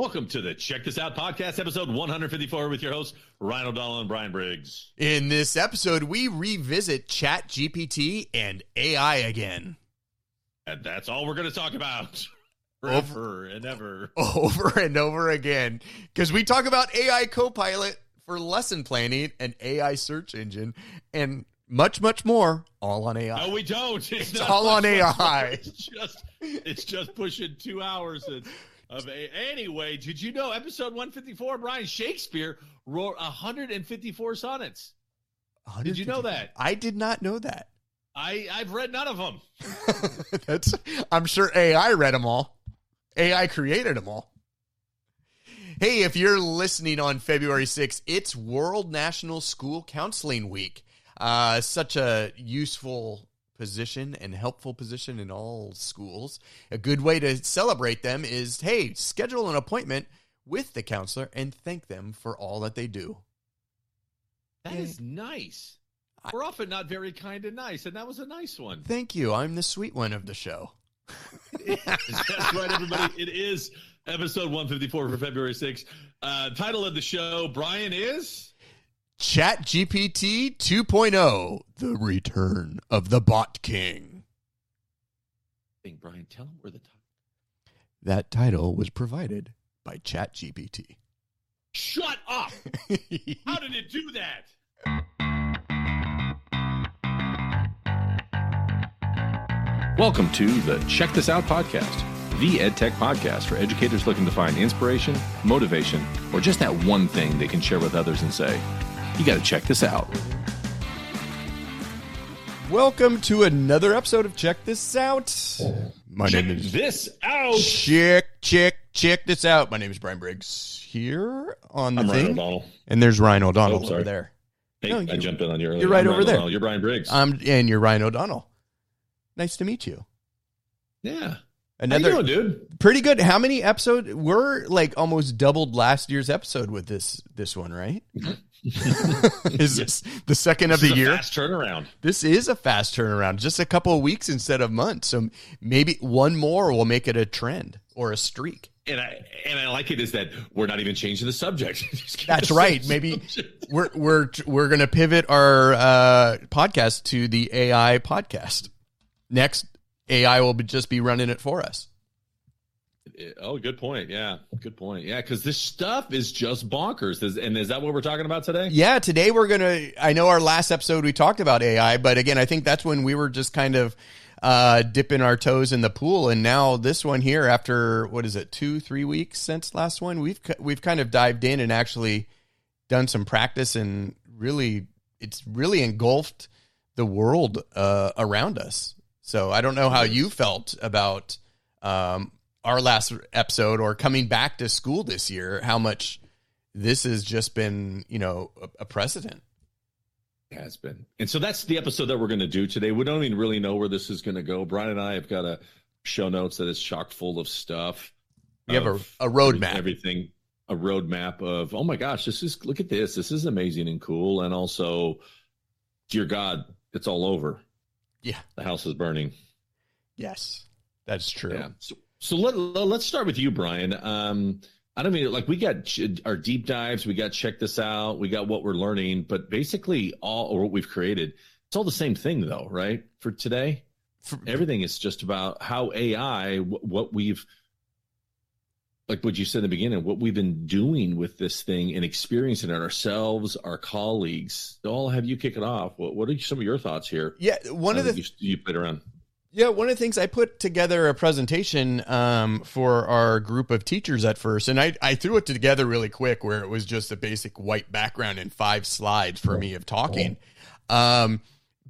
Welcome to the Check This Out podcast, episode 154, with your hosts, Ryan O'Donnell and Brian Briggs. In this episode, we revisit Chat GPT and AI again. And that's all we're going to talk about forever and ever. Over and over again. Because we talk about AI Copilot for lesson planning and AI search engine and much, much more, all on AI. No, we don't. It's, it's all on AI. It's just, it's just pushing two hours of, of a, anyway. Did you know episode 154? Brian Shakespeare wrote 154 sonnets. Did you know that? I did not know that. I I've read none of them. That's I'm sure AI read them all. AI created them all. Hey, if you're listening on February 6th, it's World National School Counseling Week. Uh, such a useful position and helpful position in all schools. A good way to celebrate them is hey, schedule an appointment with the counselor and thank them for all that they do. That is nice. We're often not very kind and nice, and that was a nice one. Thank you. I'm the sweet one of the show. That's right, everybody. It is episode 154 for February 6th. Uh, title of the show, Brian, is Chat GPT 2.0 The Return of the Bot King. I think, Brian, tell him where the title. That title was provided by Chat GPT. Shut up! How did it do that? Welcome to the Check This Out podcast, the EdTech podcast for educators looking to find inspiration, motivation, or just that one thing they can share with others and say, you got to check this out. Welcome to another episode of Check This Out. My check name is this out. Check, check, check this out. My name is Brian Briggs here on the I'm Ryan thing. O'Donnell. And there's Ryan O'Donnell Oh, over there. Hey, No, I you- jumped in on you earlier. you're right I'm over Ryan there. O'Donnell. You're Brian Briggs. Um, and you're Ryan O'Donnell. Nice to meet you. yeah. Another How you doing, dude? pretty good. How many episodes? We're like almost doubled last year's episode with this this one, right? is this the second of the is a year? fast turnaround. This is a fast turnaround, just a couple of weeks instead of months. So maybe one more will make it a trend or a streak. And I and I like it is that we're not even changing the subject. That's right. Maybe subject. we're we're we're gonna pivot our uh, podcast to the AI podcast. Next, AI will be, just be running it for us. Oh, good point. Yeah, good point. Yeah, because this stuff is just bonkers. Is, and is that what we're talking about today? Yeah, today we're gonna. I know our last episode we talked about AI, but again, I think that's when we were just kind of uh, dipping our toes in the pool, and now this one here, after what is it, two, three weeks since last one, we've we've kind of dived in and actually done some practice, and really, it's really engulfed the world uh, around us. So I don't know how you felt about um, our last episode or coming back to school this year. How much this has just been, you know, a, a precedent. It has been. And so that's the episode that we're going to do today. We don't even really know where this is going to go. Brian and I have got a show notes that is chock full of stuff. You have a, a roadmap. Everything, a roadmap of, oh my gosh, this is, look at this. This is amazing and cool. And also, dear God, it's all over. Yeah. The house is burning. Yes, that's true. Yeah. So, so let, let's start with you, Brian. Um, I don't mean like we got our deep dives, we got check this out, we got what we're learning, but basically all or what we've created, it's all the same thing though, right? For today, For- everything is just about how AI, wh- what we've like what you said in the beginning, what we've been doing with this thing and experiencing it ourselves, our colleagues. I'll have you kick it off. What, what are some of your thoughts here? yeah, one of the you, you played around. Yeah, one of the things I put together a presentation um, for our group of teachers at first, and I, I threw it together really quick where it was just a basic white background and five slides for me of talking. Um,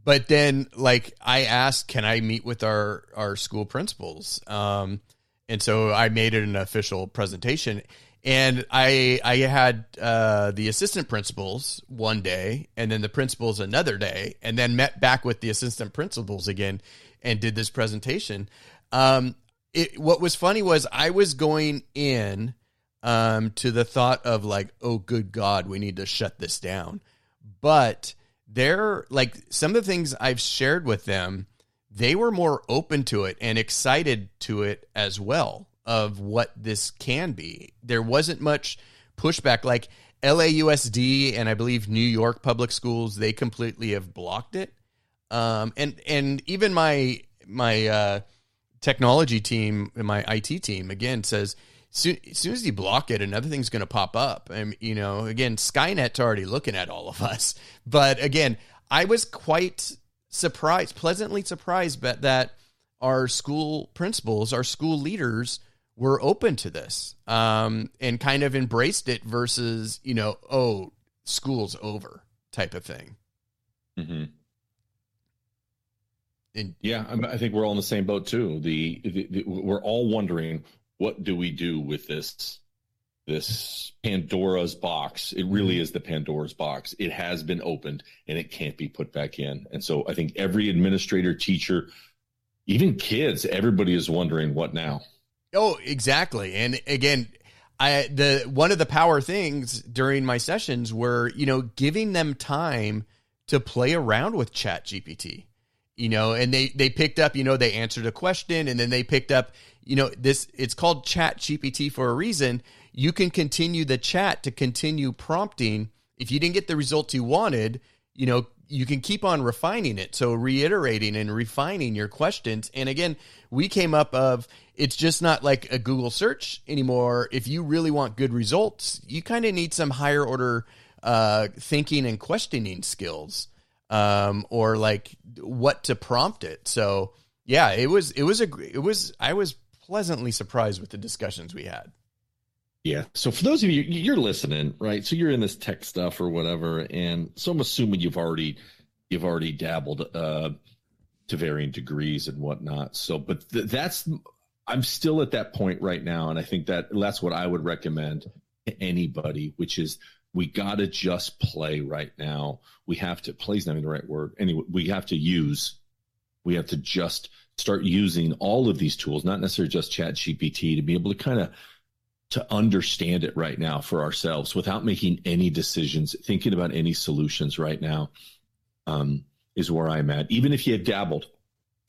but then, like, I asked, can I meet with our, our school principals? Um, and so I made it an official presentation. And I I had uh, the assistant principals one day, and then the principals another day, and then met back with the assistant principals again, and did this presentation. Um, it, what was funny was I was going in um, to the thought of like, oh, good God, we need to shut this down. But they're like some of the things I've shared with them, they were more open to it and excited to it as well. of what this can be. There wasn't much pushback. Like LAUSD and I believe New York public schools, they completely have blocked it. Um, and and even my my uh, technology team, and my IT team, again says soon, as soon as you block it, another thing's going to pop up. And you know, again, Skynet's already looking at all of us. But again, I was quite surprised, pleasantly surprised, but that our school principals, our school leaders were open to this um, and kind of embraced it versus, you know, oh, school's over type of thing. Mm-hmm. And, yeah, I think we're all in the same boat too. The, the, the, we're all wondering what do we do with this this Pandora's box. It really mm-hmm. is the Pandora's box. It has been opened and it can't be put back in. And so I think every administrator, teacher, even kids, everybody is wondering what now. Oh, exactly. And again, I the one of the power things during my sessions were, you know, giving them time to play around with Chat GPT. You know, and they they picked up, you know, they answered a question and then they picked up, you know, this it's called Chat GPT for a reason. You can continue the chat to continue prompting. If you didn't get the results you wanted, you know, you can keep on refining it. So reiterating and refining your questions. And again, we came up of it's just not like a Google search anymore. If you really want good results, you kind of need some higher order uh, thinking and questioning skills, um, or like what to prompt it. So yeah, it was it was a it was I was pleasantly surprised with the discussions we had. Yeah. So for those of you you're listening, right? So you're in this tech stuff or whatever, and so I'm assuming you've already you've already dabbled uh, to varying degrees and whatnot. So, but th- that's I'm still at that point right now, and I think that that's what I would recommend to anybody, which is we got to just play right now. We have to play's not even the right word. Anyway, we have to use. We have to just start using all of these tools, not necessarily just Chat GPT, to be able to kind of to understand it right now for ourselves without making any decisions, thinking about any solutions right now, um, is where I'm at. Even if you have dabbled,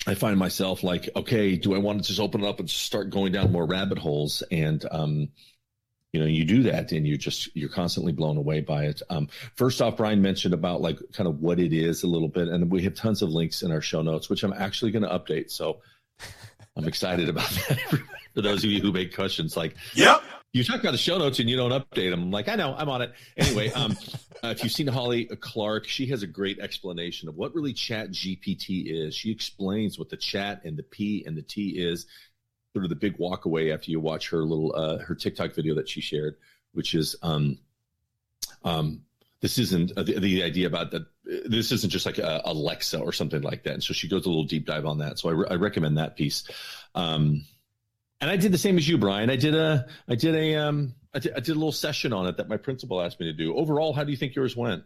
I find myself like, okay, do I want to just open it up and start going down more rabbit holes? And, um, you know, you do that and you're just, you're constantly blown away by it. Um, first off, Brian mentioned about like kind of what it is a little bit. And we have tons of links in our show notes, which I'm actually going to update. So I'm excited about that. For those of you who make questions like, yep. You talk about the show notes and you don't update them. I'm like, I know, I'm on it. Anyway, um, uh, if you've seen Holly Clark, she has a great explanation of what really Chat GPT is. She explains what the chat and the P and the T is. Sort of the big walk away after you watch her little uh, her TikTok video that she shared, which is um, um, this isn't uh, the, the, idea about that. This isn't just like a Alexa or something like that. And so she goes a little deep dive on that. So I, re- I recommend that piece. Um, and I did the same as you, Brian. I did a, I did a, um, I did, I did a little session on it that my principal asked me to do. Overall, how do you think yours went?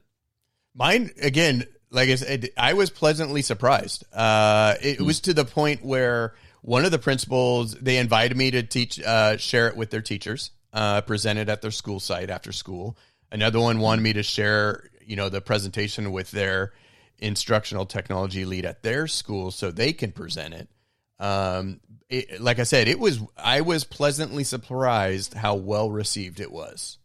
Mine again, like I said, I was pleasantly surprised. Uh, it mm was to the point where one of the principals they invited me to teach, uh, share it with their teachers, uh, present it at their school site after school. Another one wanted me to share, you know, the presentation with their instructional technology lead at their school so they can present it. Um, it, like I said, it was I was pleasantly surprised how well received it was.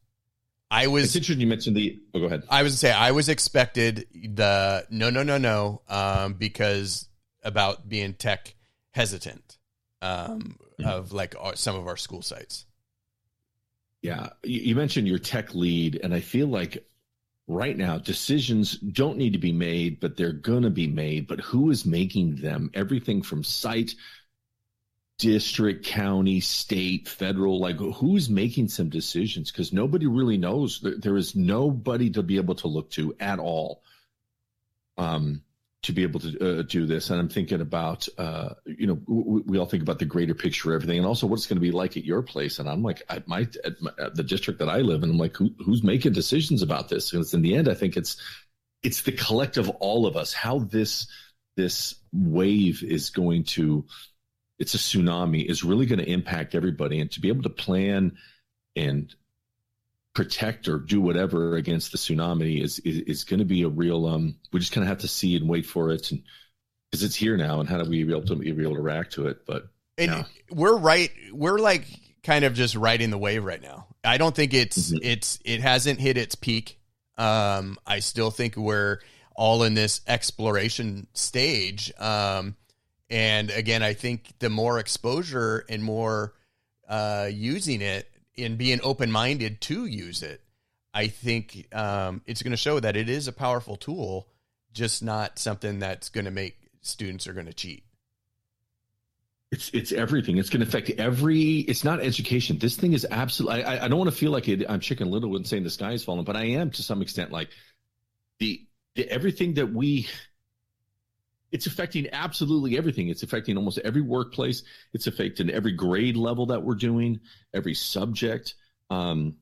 I was. It's interesting you mentioned the. Oh, go ahead. I was say I was expected the no no no no um, because about being tech hesitant um, of like our, some of our school sites. Yeah, you mentioned your tech lead, and I feel like right now decisions don't need to be made but they're going to be made. But who is making them? Everything from site district county state federal like who's making some decisions? Because nobody really knows. There is nobody to be able to look to at all. Um to be able to uh, do this. And I'm thinking about, uh, you know, we, we, all think about the greater picture of everything, and also what's going to be like at your place. And I'm like, at my, at, my, at the district that I live in, I'm like, who, who's making decisions about this? Because in the end, I think it's it's the collective all of us. How this this wave is going to, it's a tsunami, is really going to impact everybody, and to be able to plan and protect or do whatever against the tsunami is is, is going to be a real um we just kind of have to see and wait for it and because it's here now and how do we be able to be able to react to it but And yeah. we're right. We're like kind of just riding the wave right now. I don't think it's mm-hmm. it's it hasn't hit its peak. Um, I still think we're all in this exploration stage. Um, and again, I think the more exposure and more uh, using it and being open minded to use it, I think um, it's going to show that it is a powerful tool, just not something that's going to make students are going to cheat. It's it's everything. It's going to affect every. It's not education. This thing is absolutely. I, I don't want to feel like it, I'm Chicken Little and saying the sky is falling, but I am to some extent. Like the, the everything that we. It's affecting absolutely everything. It's affecting almost every workplace. It's affecting every grade level that we're doing, every subject. Um,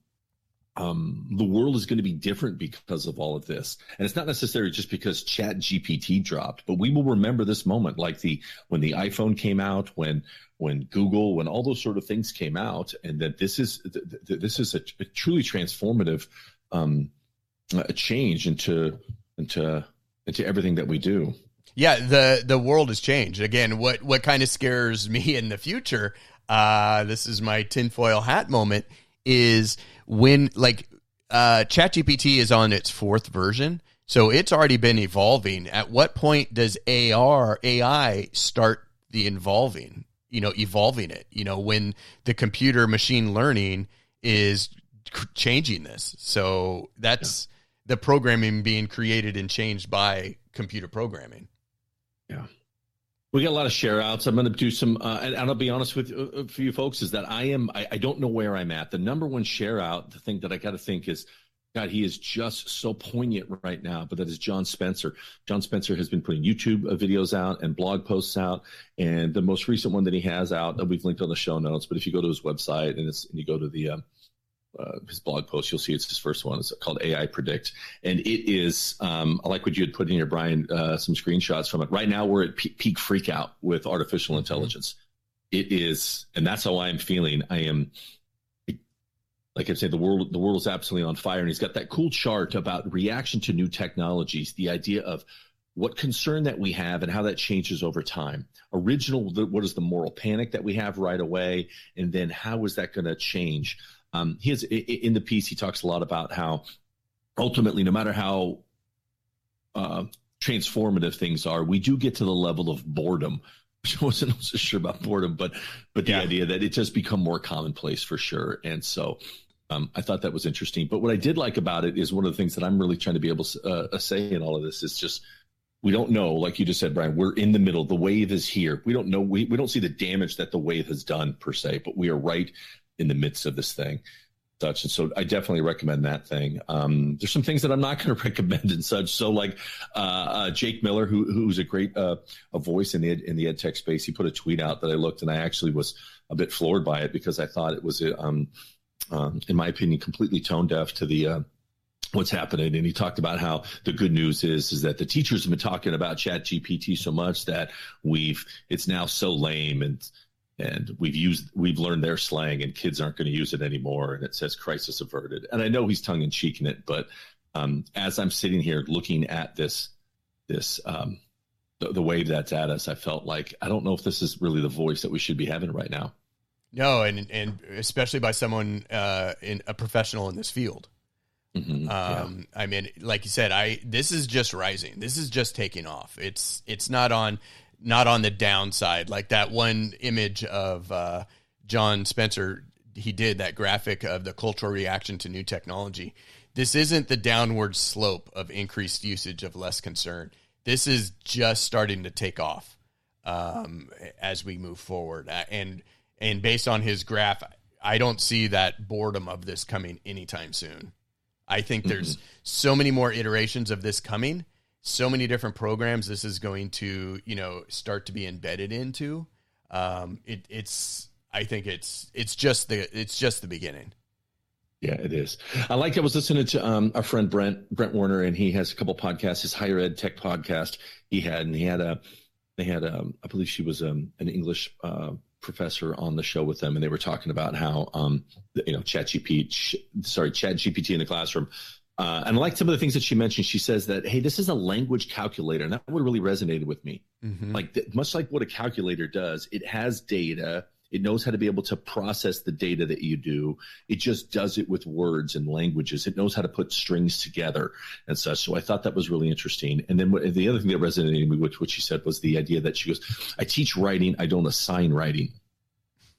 um, the world is going to be different because of all of this. And it's not necessarily just because chat GPT dropped, but we will remember this moment like the, when the iPhone came out, when, when Google, when all those sort of things came out and that this is, this is a, a truly transformative, um, a change into, into, into everything that we do. Yeah. The, the world has changed again. What, what kind of scares me in the future, uh, this is my tinfoil hat moment is when like uh ChatGPT is on its fourth version, so it's already been evolving. At what point does AR AI start the involving? You know, evolving it. You know, when the computer machine learning is changing this. So that's yeah. the programming being created and changed by computer programming. Yeah. We got a lot of share outs. I'm going to do some, uh, and, and, I'll be honest with uh, for you folks is that I am, I, I, don't know where I'm at. The number one share out, the thing that I got to think is, God, he is just so poignant right now. But that is John Spencer. John Spencer has been putting YouTube uh, videos out and blog posts out, and the most recent one that he has out, that we've linked on the show notes. But if you go to his website and, and you go to the um, uh, his blog post, you'll see it's his first one. It's called AI Predict, and it is. Um, I like what you had put in here, Brian. Uh, some screenshots from it. Right now, we're at p- peak freakout with artificial intelligence. It is, and that's how I'm feeling. I am. Like I said, the world the world is absolutely on fire, and he's got that cool chart about reaction to new technologies. The idea of what concern that we have and how that changes over time. Original, what is the moral panic that we have right away, and then how is that going to change? Um, he has in the piece he talks a lot about how ultimately, no matter how uh, transformative things are, we do get to the level of boredom. I wasn't so sure about boredom, but but the yeah. idea that it does become more commonplace for sure. And so um, I thought that was interesting. But what I did like about it is one of the things that I'm really trying to be able to uh, say in all of this is just we don't know, like you just said, Brian, we're in the middle. The wave is here. We don't know. We, we don't see the damage that the wave has done per se, but we are right in the midst of this thing such and so i definitely recommend that thing. Um, there's some things that i'm not going to recommend and such. So like uh, uh, jake miller who, who's a great uh, a voice in the in the ed tech space he put a tweet out that i looked and i actually was a bit floored by it because i thought it was um, um, in my opinion completely tone deaf to the uh, what's happening. And he talked about how the good news is is that the teachers have been talking about chat gpt so much that we've it's now so lame and and we've used we've learned their slang and kids aren't going to use it anymore and it says crisis averted and i know he's tongue in cheek in it but um, as i'm sitting here looking at this this um, the, the wave that's at us i felt like i don't know if this is really the voice that we should be having right now no and and especially by someone uh, in a professional in this field Mm-hmm, um, yeah. I mean, like you said, I this is just rising. This is just taking off. It's it's not on not on the downside. Like that one image of uh, John Spencer, he did that graphic of the cultural reaction to new technology. This isn't the downward slope of increased usage of less concern. This is just starting to take off um, as we move forward. And and based on his graph, I don't see that boredom of this coming anytime soon. I think there's mm-hmm. so many more iterations of this coming so many different programs this is going to you know start to be embedded into. Um it, it's i think it's it's just the it's just the beginning. Yeah it is. I like i was listening to um our friend brent brent warner and he has a couple podcasts. His higher ed tech podcast he had and he had a they had um i believe she was um an english uh professor on the show with them and they were talking about how um you know chat gpt sorry chat gpt in the classroom Uh, and I like some of the things that she mentioned. She says that, hey, this is a language calculator. And that would really resonated with me. Mm-hmm. Like, th- much like what a calculator does, it has data. It knows how to be able to process the data that you do. It just does it with words and languages. It knows how to put strings together and such. So I thought that was really interesting. And then what, the other thing that resonated with me, which, what she said, was the idea that she goes, I teach writing, I don't assign writing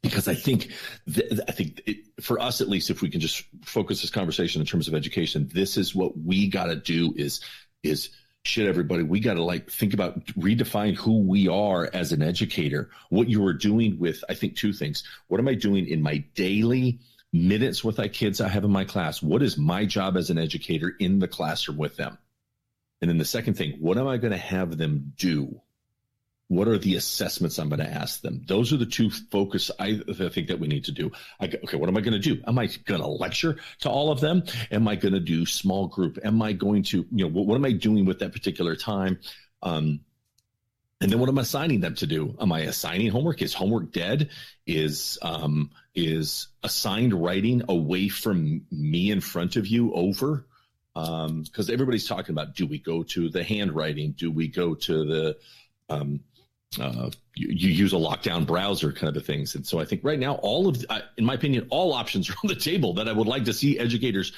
because I think th- I think it, for us at least, if we can just focus this conversation in terms of education, this is what we got to do is is shit everybody we got to like think about redefine who we are as an educator. What you are doing with i think two things. What am i doing in my daily minutes with my kids i have in my class? What is my job as an educator in the classroom with them? And then the second thing what am i going to have them do what are the assessments I'm going to ask them? Those are the two focus I, think that we need to do. I, okay, what am I going to do? Am I going to lecture to all of them? Am I going to do small group? Am I going to, you know, what, what am I doing with that particular time? Um, and then what am I assigning them to do? Am I assigning homework? Is homework dead? Is um, is assigned writing away from me in front of you over? Because um, everybody's talking about do we go to the handwriting? Do we go to the um, uh, you, you, use a lockdown browser kind of things. And so I think right now, all of, uh, in my opinion, all options are on the table that I would like to see educators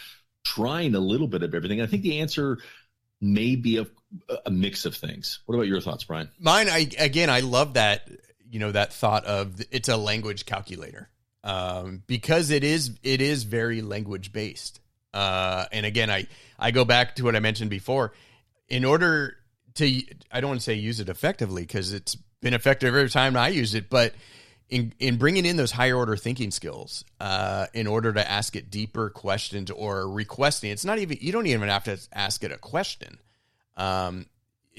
trying a little bit of everything. I think the answer may be a, a mix of things. What about your thoughts, Brian? Mine, I, again, I love that, you know, that thought of it's a language calculator um, because it is, it is very language based. Uh, and again, I, I go back to what I mentioned before. In order to I don't want to say use it effectively because it's been effective every time I use it, but in in bringing in those higher order thinking skills, uh, in order to ask it deeper questions or requesting, it's not even you don't even have to ask it a question, um,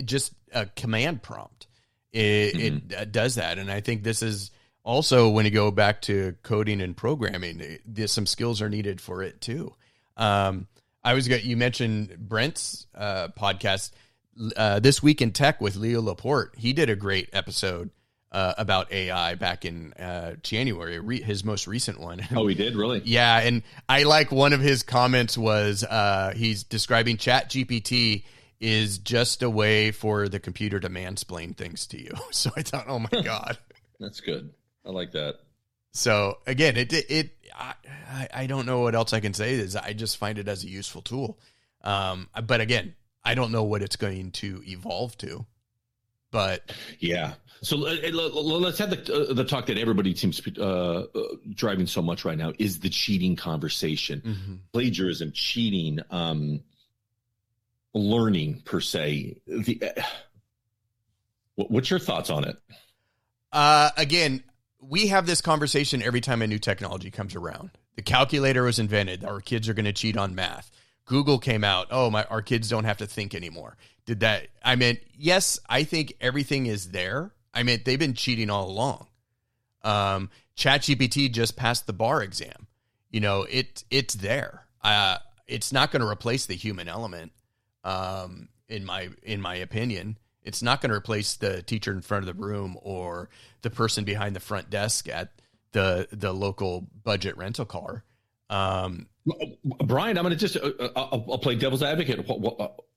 just a command prompt. It, mm-hmm. it does that, and I think this is also when you go back to coding and programming, there's some skills are needed for it too. Um, I was got you mentioned Brent's uh, podcast uh, this week in tech with Leo Laporte. He did a great episode uh, about AI back in uh, January, re- his most recent one. Oh, he did really? yeah, and I like one of his comments was uh, he's describing Chat GPT is just a way for the computer to mansplain things to you. So I thought, oh my god, that's good. I like that. So again, it it, I, I don't know what else I can say. Is I just find it as a useful tool. Um, but again, I don't know what it's going to evolve to. But yeah, so let's have the uh, the talk that everybody seems uh, uh, driving so much right now is the cheating conversation, mm-hmm. plagiarism, cheating, um, learning per se. The uh, what's your thoughts on it? Uh, again, we have this conversation every time a new technology comes around. The calculator was invented. Our kids are going to cheat on math. Google came out. Oh, my, our kids don't have to think anymore. Did that? I mean, yes, I think everything is there. I mean, they've been cheating all along. Um, ChatGPT just passed the bar exam. You know, it it's there. Uh, it's not going to replace the human element. Um, in my in my opinion, it's not going to replace the teacher in front of the room or the person behind the front desk at the the local budget rental car. Um, Brian, I'm going to just uh, uh, I'll, I'll, play devil's advocate.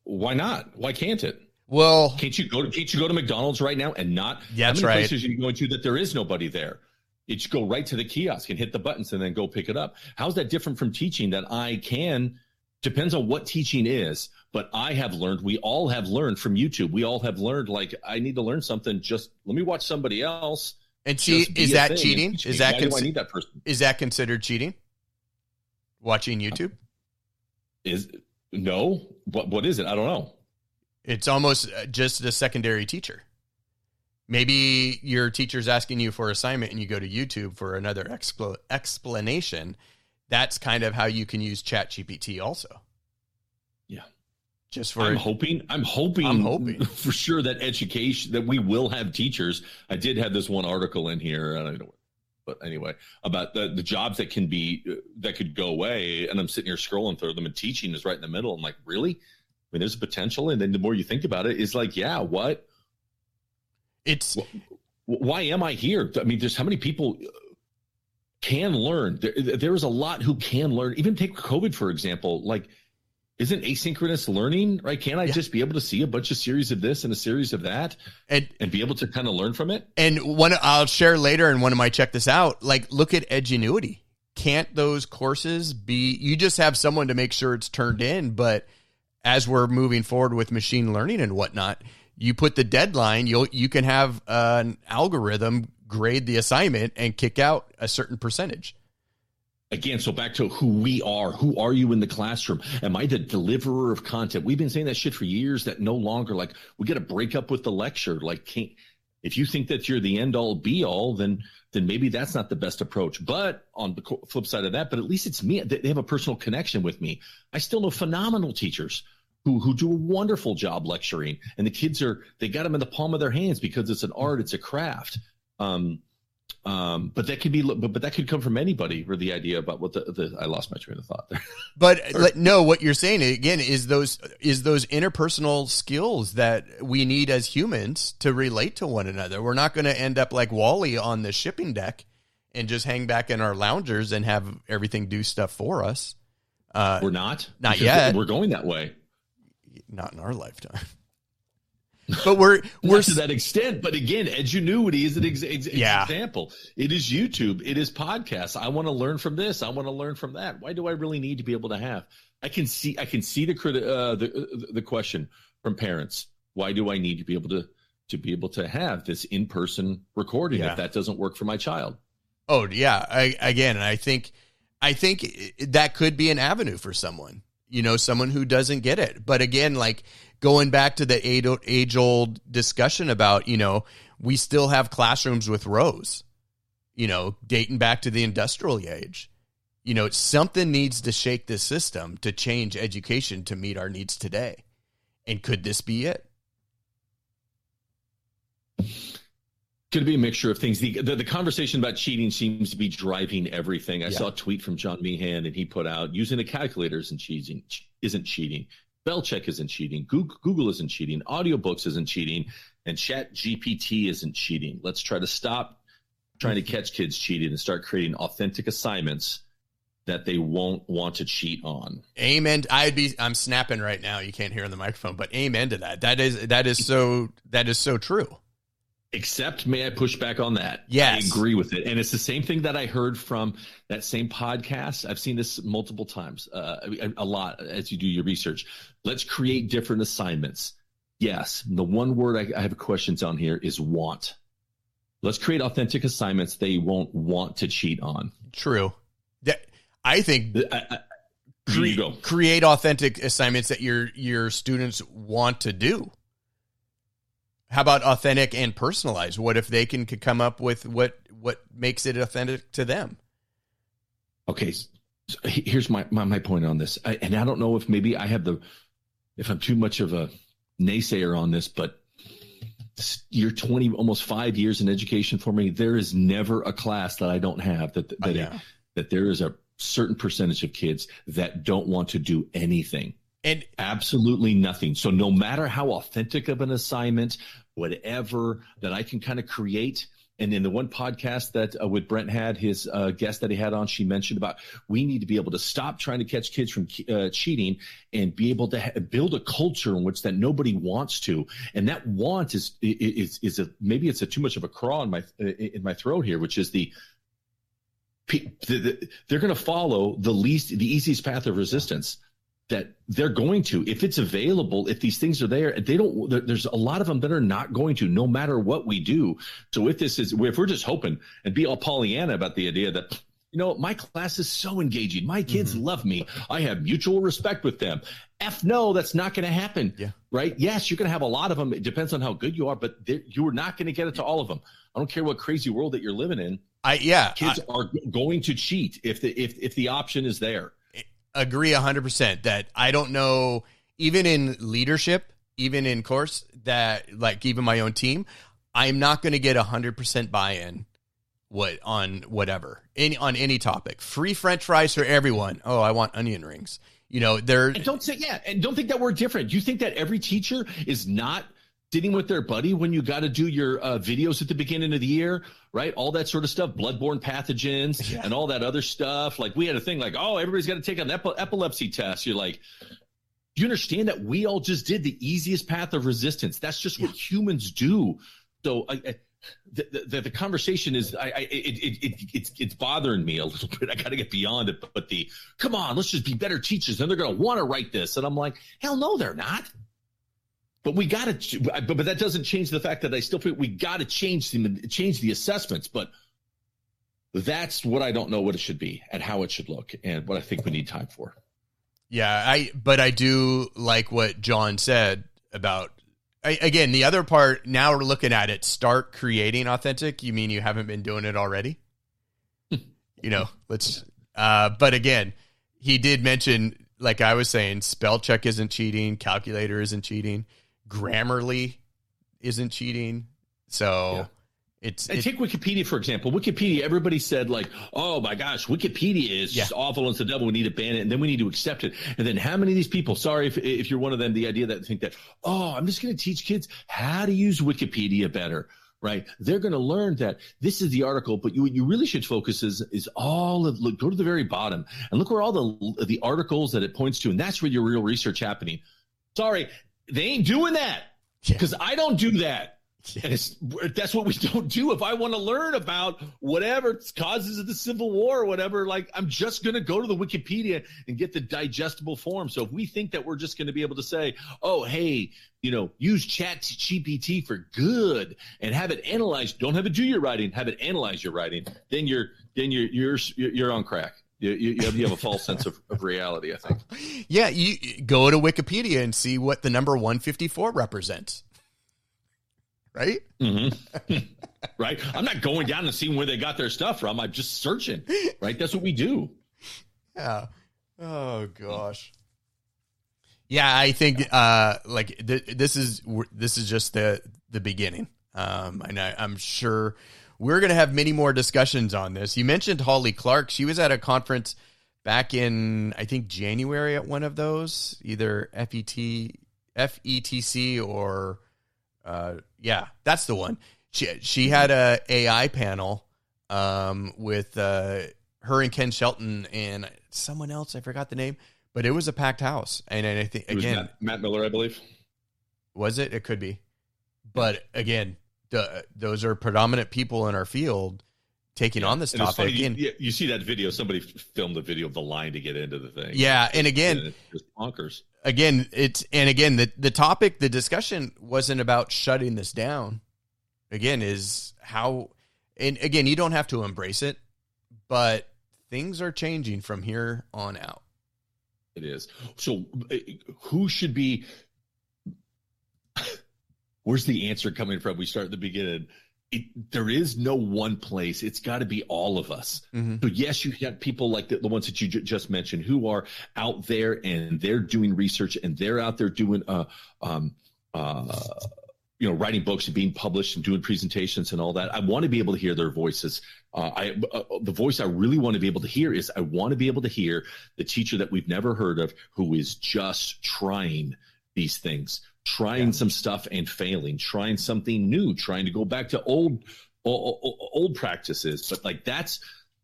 Why not? Why can't it? Well, can't you go to can't you go to McDonald's right now and not? Yeah, that's how many right. Places you go to that there is nobody there. You just go right to the kiosk and hit the buttons and then go pick it up. How's that different from teaching that I can? Depends on what teaching is, but I have learned. We all have learned from YouTube. We all have learned. Like I need to learn something. Just let me watch somebody else. And see, is that cheating? Is that, cons- I need that person? Is that considered cheating? Watching YouTube? Is no. What what is it? I don't know. It's almost uh, just a secondary teacher. Maybe your teacher's asking you for assignment and you go to YouTube for another expl- explanation. That's kind of how you can use Chat GPT also. Yeah. Just for I'm hoping I'm hoping I'm hoping for sure that education that we will have teachers. I did have this one article in here. I don't know but anyway, about the, the jobs that can be that could go away. And I'm sitting here scrolling through them, and teaching is right in the middle. I'm like, really? I mean, there's a potential. And then the more you think about it, it's like, yeah, what? It's why am I here? I mean, there's how many people can learn. There, there is a lot who can learn. Even take COVID for example. Like isn't asynchronous learning right? Can't I yeah. just be able to see a bunch of series of this and a series of that, and and be able to kind of learn from it? And one I'll share later, and one of my check this out. Like, look at Edgenuity. Can't those courses be? You just have someone to make sure it's turned in, but as we're moving forward with machine learning and whatnot, you put the deadline. You'll you can have an algorithm grade the assignment and kick out a certain percentage again so back to who we are. Who are you in the classroom? Am i the deliverer of content? We've been saying that shit for years that no longer like we got to break up with the lecture. Like can't if you think that you're the end all be all then then maybe that's not the best approach. But on the flip side of that but at least it's me. They have a personal connection with me. I still know phenomenal teachers who who do a wonderful job lecturing and the kids are they got them in the palm of their hands because it's an art it's a craft. Um um, but that could be, but, but that could come from anybody. Or the idea about what the, the I lost my train of thought there. But or, no, what you're saying again is those is those interpersonal skills that we need as humans to relate to one another. We're not going to end up like WALL-E on the shipping deck and just hang back in our loungers and have everything do stuff for us. Uh, we're not, not yet. We're going that way. Not in our lifetime but we're we're to that extent. But again, edgenuity is an ex- ex- yeah. example. It is YouTube. It is podcasts. I want to learn from this. I want to learn from that. Why do I really need to be able to have? I can see. I can see the criti- uh, the the question from parents. Why do I need to be able to to be able to have this in person recording yeah. if that doesn't work for my child? Oh yeah. I, again, I think I think that could be an avenue for someone. You know, someone who doesn't get it. But again, like going back to the age old discussion about, you know, we still have classrooms with rows, you know, dating back to the industrial age. You know, something needs to shake this system to change education to meet our needs today. And could this be it? Could it be a mixture of things. The, the, the, conversation about cheating seems to be driving everything. I yeah. saw a tweet from John Meehan, and he put out using a calculator isn't cheating. Isn't cheating. Spell check isn't cheating. Google, Google isn't cheating. Audiobooks isn't cheating. And Chat GPT isn't cheating. Let's try to stop trying to catch kids cheating and start creating authentic assignments that they won't want to cheat on. Amen. I'd be I'm snapping right now. You can't hear in the microphone, but amen to that. That is that is so that is so true. Except, may I push back on that? Yes. I agree with it. And it's the same thing that I heard from that same podcast. I've seen this multiple times, uh, a lot as you do your research. Let's create different assignments. Yes. The one word I, I have questions on here is want. Let's create authentic assignments they won't want to cheat on. True. That I think I, I, cre- create authentic assignments that your your students want to do. How about authentic and personalized? What if they can could come up with what what makes it authentic to them? Okay, so here's my, my, my point on this, I, and I don't know if maybe I have the if I'm too much of a naysayer on this, but you're 20 almost five years in education for me. There is never a class that I don't have that that, oh, yeah. that there is a certain percentage of kids that don't want to do anything and absolutely nothing. So no matter how authentic of an assignment, whatever that I can kind of create. And in the one podcast that uh, with Brent had his uh, guest that he had on, she mentioned about we need to be able to stop trying to catch kids from uh, cheating and be able to ha- build a culture in which that nobody wants to. And that want is is is a maybe it's a too much of a crawl in my in my throat here, which is the they're going to follow the least the easiest path of resistance that they're going to if it's available if these things are there they don't there's a lot of them that are not going to no matter what we do. So if this is if we're just hoping and be all pollyanna about the idea that you know my class is so engaging. My kids mm-hmm. love me. I have mutual respect with them. F no that's not going to happen. Yeah. Right? Yes you're going to have a lot of them. It depends on how good you are but you're not going to get it to all of them. I don't care what crazy world that you're living in. I yeah, kids I, are going to cheat if the if if the option is there agree 100% that I don't know, even in leadership, even in course, that like even my own team, I'm not going to get 100% buy in what on whatever any on any topic. Free french fries for everyone. Oh i want onion rings. You know they're and don't say yeah and don't think that we're different. You think that every teacher is not sitting with their buddy when you got to do your uh, videos at the beginning of the year, right? All that sort of stuff, bloodborne pathogens yeah. and all that other stuff. Like we had a thing like, oh, everybody's got to take an epi- epilepsy test. You're like, Do you understand that we all just did the easiest path of resistance? That's just what humans do. So I, I, the, the, the conversation is I, I it, it, it, it's it's bothering me a little bit. I got to get beyond it. But the come on, let's just be better teachers, and they're going to want to write this. And I'm like, hell no, they're not. But we got to, but, but that doesn't change the fact that I still think we got to change the change the assessments. But that's what I don't know what it should be and how it should look, and what I think we need time for. Yeah, I but I do like what John said about I, again the other part. Now we're looking at it. Start creating authentic. You mean you haven't been doing it already? you know, let's. Uh, but again, he did mention, like I was saying, spell check isn't cheating, calculator isn't cheating, Grammarly isn't cheating. So yeah. It's, and take Wikipedia for example. Wikipedia, everybody said like, "Oh my gosh, Wikipedia is yeah. just awful and it's the devil. We need to ban it, and then we need to accept it." And then how many of these people? Sorry if if you're one of them. The idea that think that, "Oh, I'm just going to teach kids how to use Wikipedia better." Right? They're going to learn that this is the article, but you you really should focus is is all of look go to the very bottom and look where all the the articles that it points to, and that's where your real research happening. Sorry, they ain't doing that because yeah. I don't do that. And it's, that's what we don't do. If I want to learn about whatever causes of the Civil War or whatever, like I'm just going to go to the Wikipedia and get the digestible form. So if we think that we're just going to be able to say, oh, hey, you know, use Chat GPT for good and have it analyze, don't have it do your writing, have it analyze your writing, then you're then you're you're you're on crack. You, you, have, you have a false sense of, of reality, I think. Yeah, you go to Wikipedia and see what the number 154 represents right? Mm-hmm. right. I'm not going down and seeing where they got their stuff from. I'm just searching. Right. That's what we do. Yeah. Oh gosh. Yeah, I think uh, like th- this is this is just the the beginning. Um, and I, I'm sure we're going to have many more discussions on this. You mentioned Holly Clark. She was at a conference back in I think January at one of those, either FET FETC or uh, yeah, that's the one. She she had a AI panel um, with uh, her and Ken Shelton and someone else. I forgot the name, but it was a packed house. And, and I think again, Matt, Matt, Miller, I believe. Was it? It could be. But again, the, those are predominant people in our field taking yeah. on this topic. Funny, and you, you, see that video? Somebody filmed the video of the line to get into the thing. Yeah, and again, it's bonkers again, it's and again the the topic, the discussion wasn't about shutting this down. Again, is how and again, you don't have to embrace it, but things are changing from here on out. It is. So uh, who should be Where's the answer coming from? We start at the beginning it, there is no one place. It's got to be all of us. Mm-hmm. So yes, you got people like the, the ones that you j- just mentioned who are out there and they're doing research and they're out there doing, uh, um, uh, you know, writing books and being published and doing presentations and all that. I want to be able to hear their voices. Uh, I, uh, the voice I really want to be able to hear is I want to be able to hear the teacher that we've never heard of who is just trying these things trying yeah. some stuff and failing, trying something new, trying to go back to old, old old practices. But like that's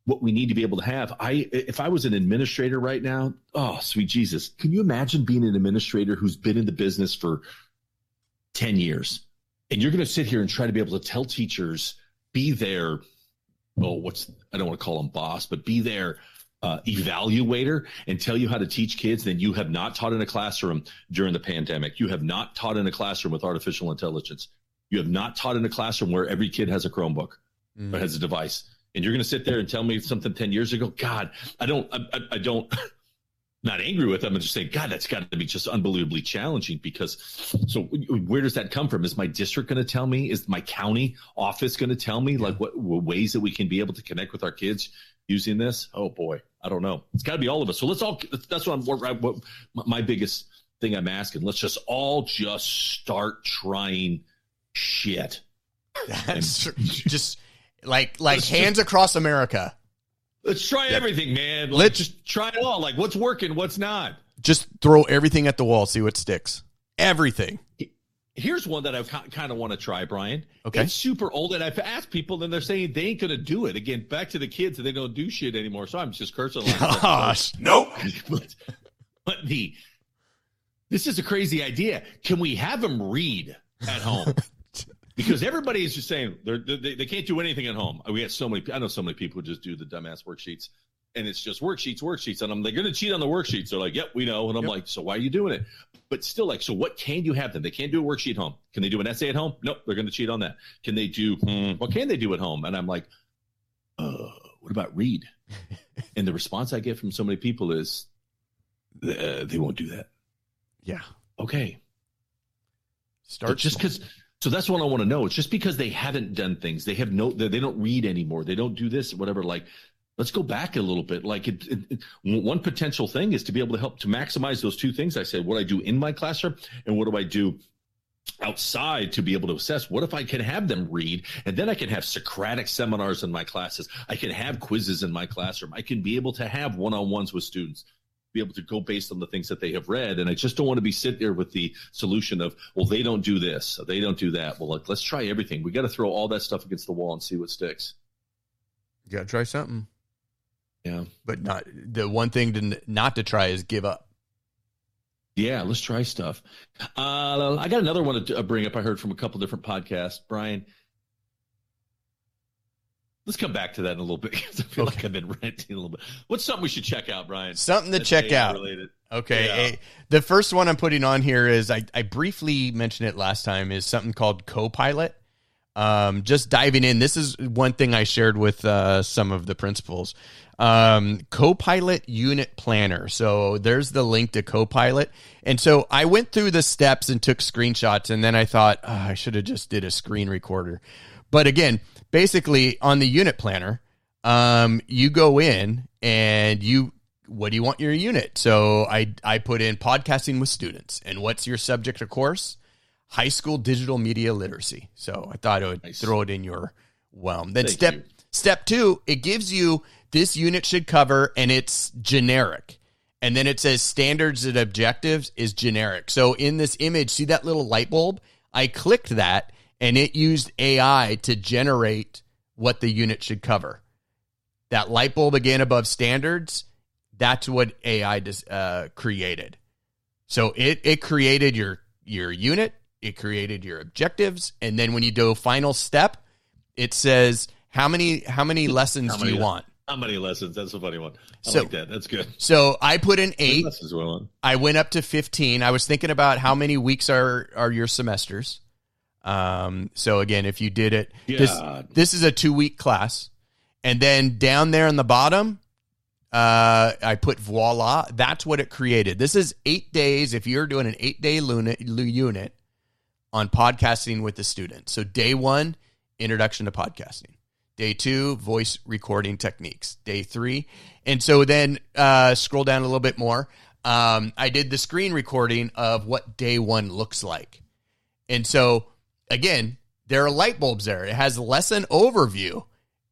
what we need to be able to have. I if I was an administrator right now, oh sweet Jesus, can you imagine being an administrator who's been in the business for 10 years? And you're going to sit here and try to be able to tell teachers be there oh what's I don't want to call them boss, but be there uh, evaluator and tell you how to teach kids, then you have not taught in a classroom during the pandemic. You have not taught in a classroom with artificial intelligence. You have not taught in a classroom where every kid has a Chromebook mm. or has a device. And you're going to sit there and tell me something 10 years ago. God, I don't, I, I don't, not angry with them and just saying, God, that's got to be just unbelievably challenging because so where does that come from? Is my district going to tell me? Is my county office going to tell me like what, what ways that we can be able to connect with our kids using this? Oh boy, I don't know. It's got to be all of us. So let's all. That's what I'm. What, my biggest thing I'm asking. Let's just all just start trying shit. That's and, just like like hands just, across America. Let's try yep. everything, man. Let's, let's just try it all. Like what's working, what's not. Just throw everything at the wall, see what sticks. Everything. Here's one that I kind of want to try, Brian. Okay. It's super old, and I've asked people, and they're saying they ain't going to do it. Again, back to the kids, and they don't do shit anymore. So I'm just cursing. Gosh, nope. but, but the this is a crazy idea. Can we have them read at home? because everybody is just saying they're, they they can't do anything at home. We have so many. I know so many people who just do the dumbass worksheets, and it's just worksheets, worksheets, and I'm like, they're going to cheat on the worksheets. They're like, "Yep, we know," and I'm yep. like, "So why are you doing it?" But still, like, so what can you have them? They can't do a worksheet home. Can they do an essay at home? Nope, they're going to cheat on that. Can they do? Hmm, what can they do at home? And I'm like, uh, what about read? and the response I get from so many people is, uh, they won't do that. Yeah. Okay. Start just because so that's what I want to know. It's just because they haven't done things. They have no, they don't read anymore. They don't do this, whatever. Like, let's go back a little bit. Like, it, it, one potential thing is to be able to help to maximize those two things. I said, what I do in my classroom and what do I do outside to be able to assess what if I can have them read and then I can have Socratic seminars in my classes. I can have quizzes in my classroom. I can be able to have one on ones with students be able to go based on the things that they have read. And I just don't want to be sit there with the solution of, well, they don't do this, they don't do that. Well, let's try everything. We got to throw all that stuff against the wall and see what sticks. You got to try something. Yeah. But not the one thing to not to try is give up. Yeah, let's try stuff. Uh, I got another one to bring up. I heard from a couple different podcasts. Brian, Let's come back to that in a little bit because I feel okay. like I've been ranting a little bit. What's something we should check out, Brian? Something to That's check out. Related. Okay. Yeah. A, the first one I'm putting on here is I, I briefly mentioned it last time is something called Copilot. Um, just diving in, this is one thing I shared with uh, some of the principals. Um, Copilot Unit Planner. So there's the link to Copilot. And so I went through the steps and took screenshots, and then I thought oh, I should have just did a screen recorder. But again, basically on the unit planner, um, you go in and you what do you want your unit? So I I put in podcasting with students, and what's your subject of course? High school digital media literacy. So I thought I would nice. throw it in your whelm. Then Thank step you. step two, it gives you this unit should cover, and it's generic. And then it says standards and objectives is generic. So in this image, see that little light bulb? I clicked that and it used AI to generate what the unit should cover. That light bulb again above standards, that's what AI just, uh, created. So it it created your your unit, it created your objectives, and then when you do final step, it says how many how many lessons how many, do you want? How many lessons? That's a funny one. I so, like that. That's good. So I put in eight. I went up to fifteen. I was thinking about how many weeks are are your semesters. Um, so again, if you did it, this, this is a two week class. And then down there in the bottom, uh, I put voila. That's what it created. This is eight days. If you're doing an eight day unit, unit on podcasting with the students. So day one, introduction to podcasting. Day two, voice recording techniques. Day three. And so then uh, scroll down a little bit more. Um, I did the screen recording of what day one looks like. And so again, there are light bulbs there. It has lesson overview.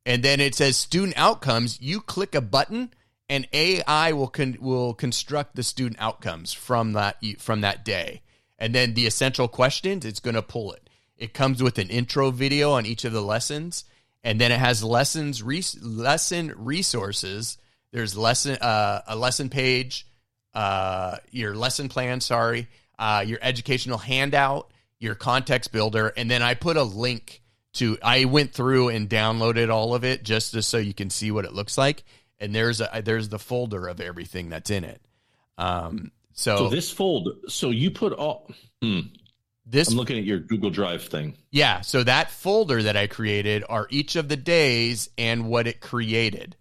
And then it says student outcomes. You click a button and AI will con- will construct the student outcomes from that from that day. And then the essential questions, it's going to pull it. It comes with an intro video on each of the lessons, and then it has lessons res- lesson resources. There's lesson uh, a lesson page, uh, your lesson plan, sorry, uh, your educational handout, your context builder, and then I put a link to. I went through and downloaded all of it just, just so you can see what it looks like. And there's a there's the folder of everything that's in it. Um, so, so this folder. So you put all. Hmm. This I'm looking at your Google Drive thing. Yeah, so that folder that I created are each of the days and what it created.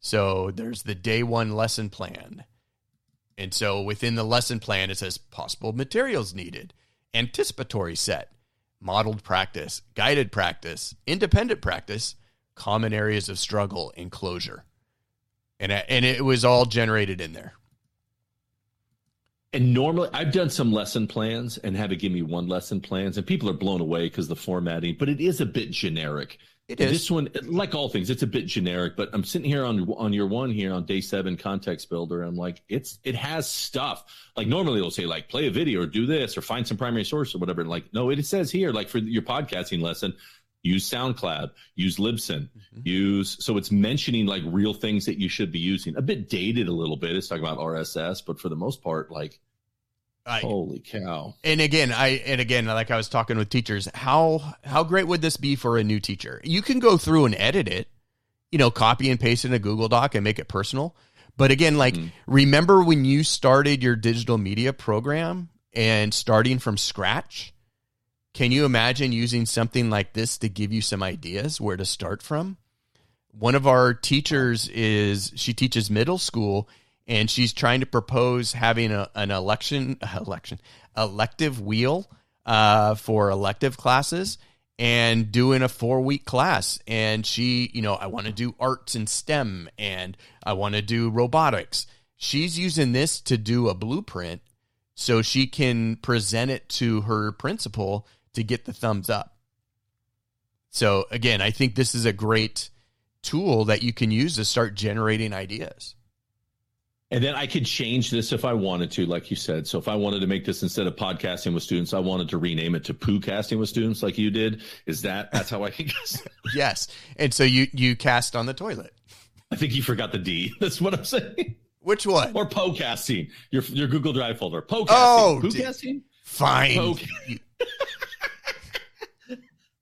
So there's the day one lesson plan. And so within the lesson plan, it says possible materials needed anticipatory set, modeled practice, guided practice, independent practice, common areas of struggle, and closure. And, and it was all generated in there. And normally, I've done some lesson plans and have it give me one lesson plans, and people are blown away because the formatting, but it is a bit generic. It is. This one, like all things, it's a bit generic. But I'm sitting here on on your one here on day seven context builder. And I'm like, it's it has stuff. Like normally they'll say like play a video or do this or find some primary source or whatever. Like no, it says here like for your podcasting lesson, use SoundCloud, use Libsyn, mm-hmm. use so it's mentioning like real things that you should be using. A bit dated a little bit. It's talking about RSS, but for the most part, like I, Holy cow! and again, I and again, like I was talking with teachers, how how great would this be for a new teacher? You can go through and edit it, you know, copy and paste in a Google Doc and make it personal. But again, like Mhm. remember when you started your digital media program and starting from scratch? Can you imagine using something like this to give you some ideas where to start from? One of our teachers is she teaches middle school and she's trying to propose having a, an election election elective wheel uh, for elective classes and doing a four week class and she you know i want to do arts and stem and i want to do robotics she's using this to do a blueprint so she can present it to her principal to get the thumbs up so again i think this is a great tool that you can use to start generating ideas And then I could change this if I wanted to, like you said. So if I wanted to make this instead of podcasting with students, I wanted to rename it to poo casting with students, like you did. Is that that's how I can guess? yes and so you you cast on the toilet I think you forgot the D. That's what I'm saying. which one Or po casting. Your your Google Drive folder. Po Oh, casting. Poo d- casting. fine Po-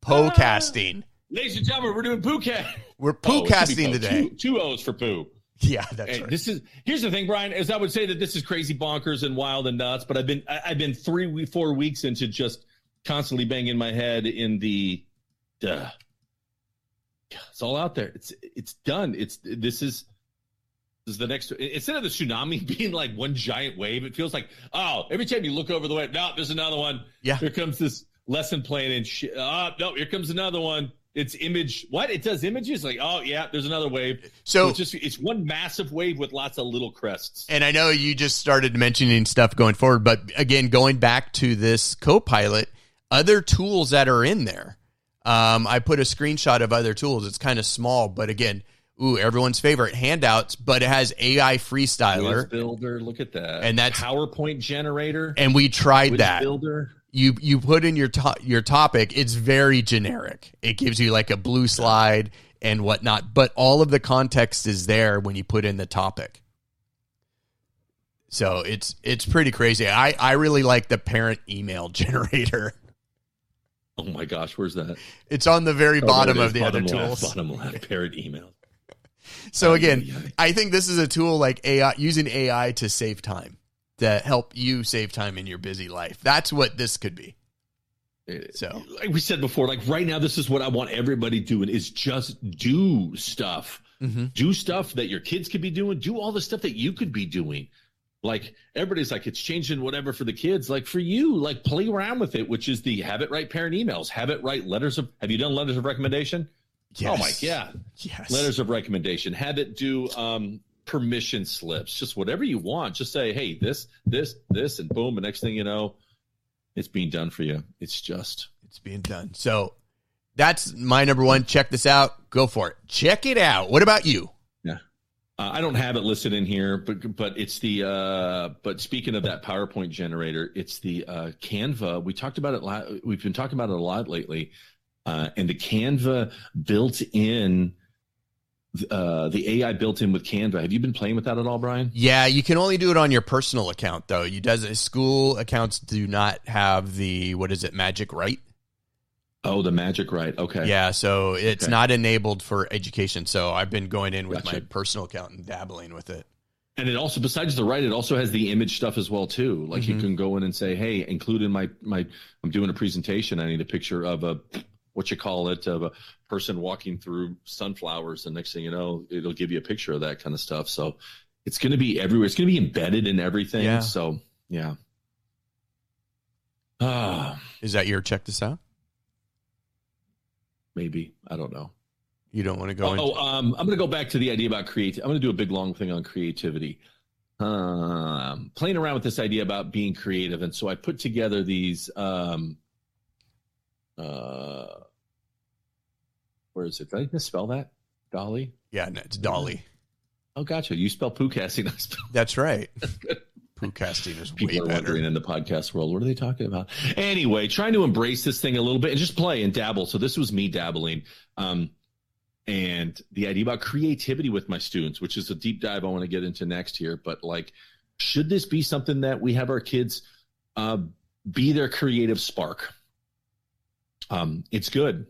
po casting ah. Ladies and gentlemen, we're doing poo cast. we're oh, poo casting today Two, two O's for poo. yeah that's Hey, right This is here's the thing, Brian. Is I would say that this is crazy bonkers and wild and nuts, but I've been I, I've been three four weeks into just constantly banging my head in the duh. It's all out there. It's it's done. It's this is this is the next instead of the tsunami being like one giant wave, it feels like oh every time you look over the way, no, there's another one. Yeah. here comes this lesson plan and shit. Oh no, here comes another one. It's image. What it does images like oh yeah, there's another wave. So so it's just it's one massive wave with lots of little crests. and i know you just started mentioning stuff going forward but again going back to this copilot other tools that are in there um, i put a screenshot of other tools it's kind of small but again ooh everyone's favorite handouts but it has ai Quiz freestyler builder, look at that. And that's- PowerPoint generator. and we tried Quiz that builder. You you put in your to- your topic it's very generic. It gives you like a blue slide and whatnot but all of the context is there when you put in the topic. So it's it's pretty crazy. I i really like the parent email generator. Oh my gosh, where's that? it's on the very Oh, bottom of the other Bottom left, tools. Bottom left, parent email. so again i think this is a tool like ai using ai to save time to help you save time in your busy life that's what this could be So. like we said before, like write now, this is what I want everybody doing is just do stuff. mm-hmm. Do stuff that your kids could be doing. Do all the stuff that you could be doing. Like everybody's like, it's changing whatever for the kids. Like for you, like play around with it, which is the have it write parent emails, have it right letters of. Have you done letters of recommendation? Yes. Oh my yeah, yes letters of recommendation. Have it do um, permission slips, just whatever you want. Just say, hey, this, this, this, and boom. The next thing you know, it's being done for you. It's just It's being done. So that's my number one. Check this out. Go for it. Check it out. What about you? Uh, I don't have it listed in here, but but it's the uh, but speaking of that PowerPoint generator, it's the uh, Canva. We talked about it. La- we've been talking about it a lot lately, uh, and the Canva built in. Uh, the AI built in with Canva. Have you been playing with that at all, Brian? Yeah, you can only do it on your personal account though. You does school accounts do not have the what is it, Magic Write? Oh, the Magic Write. Okay. Yeah, so it's Okay. not enabled for education. So I've been going in with my personal account and dabbling with it. And it also, besides the right, it also has the image stuff as well too. Like you Mhm. can go in and say, "Hey, include in my my, I'm doing a presentation. I need a picture of a what you call it of a person walking through sunflowers." And next thing you know, it'll give you a picture of that kind of stuff. So it's going to be everywhere. It's going to be embedded in everything. Yeah. So yeah. Ah, Is that your check this out? maybe I don't know. You don't want to go Oh, in. oh, um, I'm going to go back to the idea about creativity. I'm going to do a big long thing on creativity. Um, playing around with this idea about being creative, and so I put together these. Um, uh, where is it? Did I misspell that? DALL-E. Yeah, no, it's DALL-E. Oh, gotcha. You spell poo casting. I spell That's right. Poo casting is way people are better. wondering in the podcast world what are they talking about anyway trying to embrace this thing a little bit and just play and dabble so this was me dabbling um and the idea about creativity with my students which is a deep dive i want to get into next here but like should this be something that we have our kids uh, be their creative spark. Um, it's good.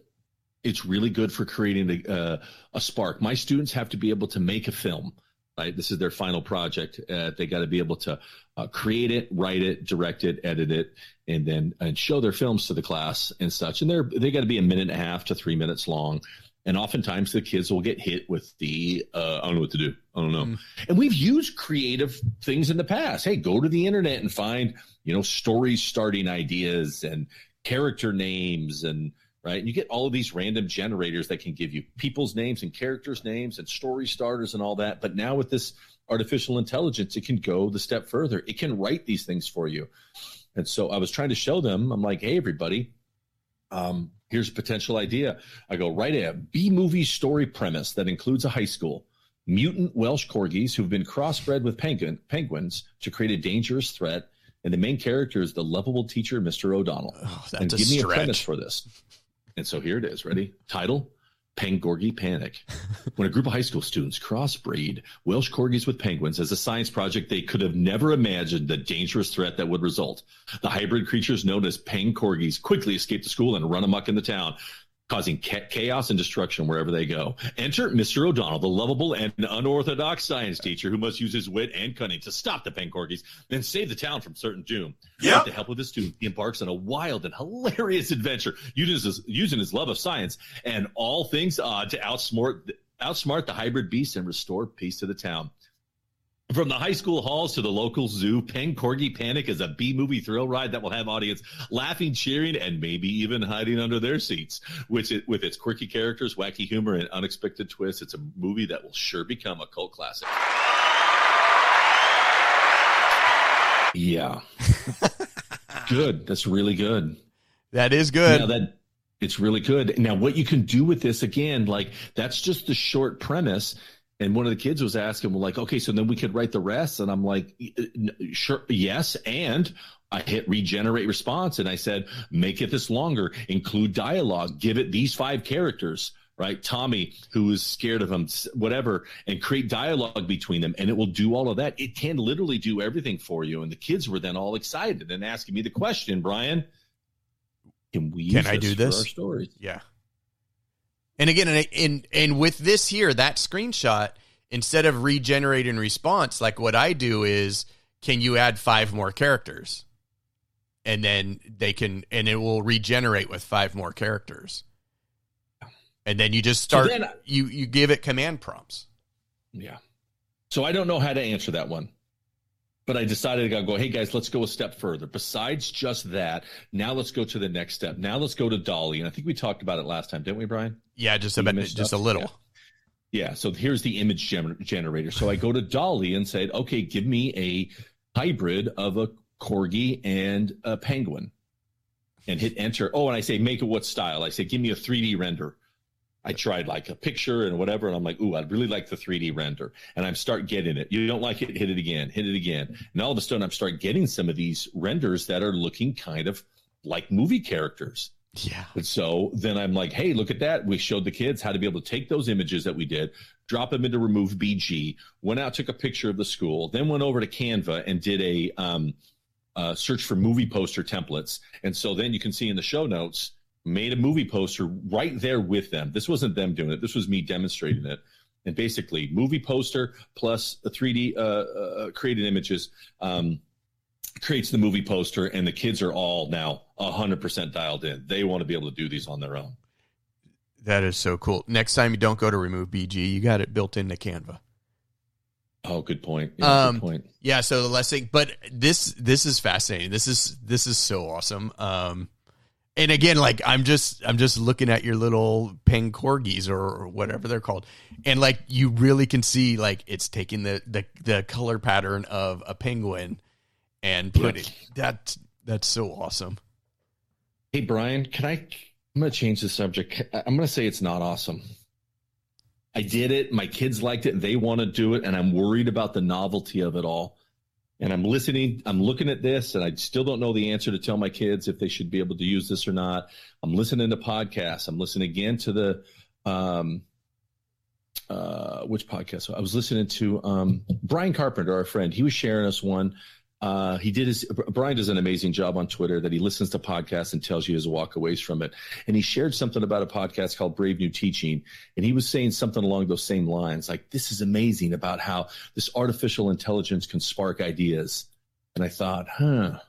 It's really good for creating a, uh, a spark. My students have to be able to make a film. Right, this is their final project. Uh, they got to be able to uh, create it, write it, direct it, edit it, and then and show their films to the class and such. And they're they got to be a minute and a half to three minutes long. And oftentimes the kids will get hit with the uh, I don't know what to do. I don't know. Mm. And we've used creative things in the past. Hey, go to the internet and find you know story starting ideas and character names and right? And you get all of these random generators that can give you people's names and characters' names and story starters and all that. But now with this artificial intelligence, it can go the step further. It can write these things for you. And so I was trying to show them, I'm like, hey, everybody, um, here's a potential idea. I go, write a B movie story premise that includes a high school, mutant Welsh corgis who've been crossbred with penguin, penguins to create a dangerous threat. And the main character is the lovable teacher, Mr. O'Donnell. Oh, and give me a premise for this. And so here it is. Ready? Title Pangorgi Panic. when a group of high school students crossbreed Welsh corgis with penguins as a science project, they could have never imagined the dangerous threat that would result. The hybrid creatures known as Pang corgis quickly escape the school and run amok in the town causing chaos and destruction wherever they go. Enter Mr. O'Donnell, the lovable and unorthodox science teacher who must use his wit and cunning to stop the Pangorgis and save the town from certain doom. Yep. With the help of his student, he embarks on a wild and hilarious adventure using his, using his love of science and all things odd to outsmart, outsmart the hybrid beast and restore peace to the town. From the high school halls to the local zoo, Peng Corgi Panic is a B movie thrill ride that will have audience laughing, cheering, and maybe even hiding under their seats. Which, it, with its quirky characters, wacky humor, and unexpected twists, it's a movie that will sure become a cult classic. Yeah, good. That's really good. That is good. Now that it's really good. Now, what you can do with this again, like that's just the short premise and one of the kids was asking, well, like, okay, so then we could write the rest. And I'm like, uh, sure, yes. And I hit regenerate response and I said, make it this longer, include dialogue, give it these five characters, right? Tommy, who is scared of him, whatever, and create dialogue between them. And it will do all of that. It can literally do everything for you. And the kids were then all excited and asking me the question, Brian, can we can I do this? our stories? Yeah. And again, and, and with this here, that screenshot, instead of regenerating response, like what I do is, can you add five more characters? And then they can, and it will regenerate with five more characters. And then you just start, so then, you, you give it command prompts. Yeah. So I don't know how to answer that one but I decided to go, hey guys, let's go a step further. Besides just that, now let's go to the next step. Now let's go to DALL-E. And I think we talked about it last time, didn't we, Brian? Yeah, just a bit, just a little. Yeah. yeah. So here's the image gener- generator. So I go to DALL-E and said, okay, give me a hybrid of a corgi and a penguin and hit enter. Oh, and I say, make it what style? I say, give me a 3D render. I tried like a picture and whatever, and I'm like, ooh, I'd really like the 3D render. And I'm start getting it. You don't like it, hit it again, hit it again. And all of a sudden I'm start getting some of these renders that are looking kind of like movie characters. Yeah. And so then I'm like, hey, look at that. We showed the kids how to be able to take those images that we did, drop them into Remove BG, went out, took a picture of the school, then went over to Canva and did a um, uh, search for movie poster templates. And so then you can see in the show notes, made a movie poster right there with them. This wasn't them doing it. This was me demonstrating it. And basically, movie poster plus a 3D uh, uh, created images um, creates the movie poster, and the kids are all now 100% dialed in. They want to be able to do these on their own. That is so cool. Next time you don't go to remove BG, you got it built into Canva. Oh, good point. Yeah, um, good point. Yeah. So the last thing, but this this is fascinating. This is this is so awesome. Um, and again, like I'm just I'm just looking at your little peng corgis or whatever they're called, and like you really can see like it's taking the the, the color pattern of a penguin and putting yes. that that's so awesome. Hey Brian, can I? I'm to change the subject. I'm going to say it's not awesome. I did it. My kids liked it. They want to do it, and I'm worried about the novelty of it all and I'm listening, I'm looking at this, and I still don't know the answer to tell my kids if they should be able to use this or not. I'm listening to podcasts. I'm listening again to the, um, uh, which podcast? I was listening to um, Brian Carpenter, our friend. He was sharing us one uh, he did his Brian does an amazing job on Twitter that he listens to podcasts and tells you his walkaways from it. And he shared something about a podcast called Brave New Teaching, and he was saying something along those same lines, like this is amazing about how this artificial intelligence can spark ideas. And I thought, huh, I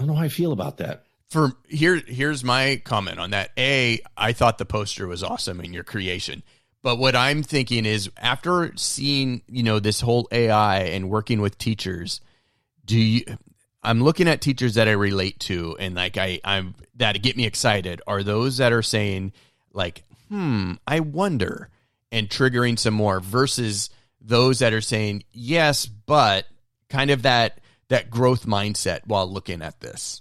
don't know how I feel about that. For here, here's my comment on that. A, I thought the poster was awesome in your creation. But what I'm thinking is after seeing, you know, this whole AI and working with teachers, do you I'm looking at teachers that I relate to and like I I'm that get me excited are those that are saying like, "Hmm, I wonder." and triggering some more versus those that are saying, "Yes, but kind of that that growth mindset while looking at this."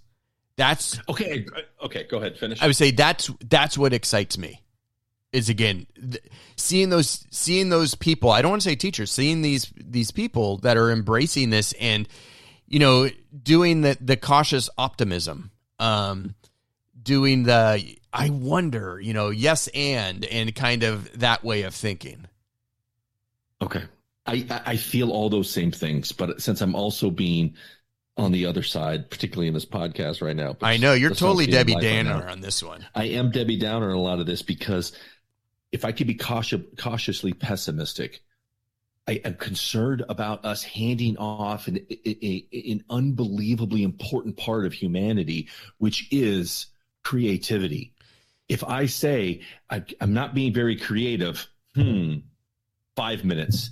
That's Okay, okay, go ahead, finish. I would say that's that's what excites me is again th- seeing those seeing those people i don't want to say teachers seeing these these people that are embracing this and you know doing the the cautious optimism um doing the i wonder you know yes and and kind of that way of thinking okay i i feel all those same things but since i'm also being on the other side, particularly in this podcast right now. I know you're totally Debbie Downer right on this one. I am Debbie Downer in a lot of this because if I could be cautious, cautiously pessimistic, I am concerned about us handing off an, an unbelievably important part of humanity, which is creativity. If I say I, am not being very creative, hmm, five minutes,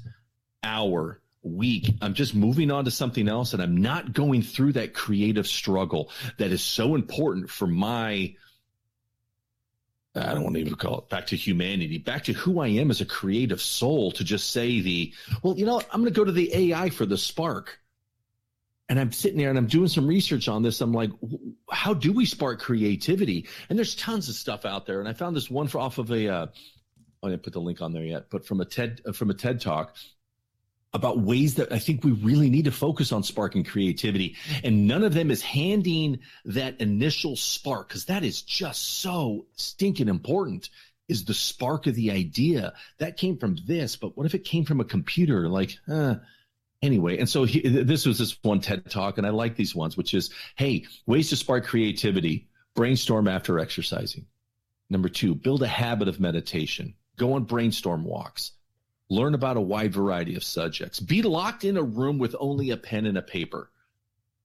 hour, week, I'm just moving on to something else, and I'm not going through that creative struggle that is so important for my I don't want to even call it back to humanity, back to who I am as a creative soul to just say the, well, you know, I'm going to go to the AI for the spark. And I'm sitting there and I'm doing some research on this. I'm like, how do we spark creativity? And there's tons of stuff out there. And I found this one for, off of a, uh, I didn't put the link on there yet, but from a TED, from a TED talk about ways that I think we really need to focus on sparking creativity. And none of them is handing that initial spark because that is just so stinking important is the spark of the idea that came from this. But what if it came from a computer? Like, anyway. And so he, this was this one TED talk and I like these ones, which is, Hey, ways to spark creativity, brainstorm after exercising. Number two, build a habit of meditation, go on brainstorm walks learn about a wide variety of subjects, be locked in a room with only a pen and a paper.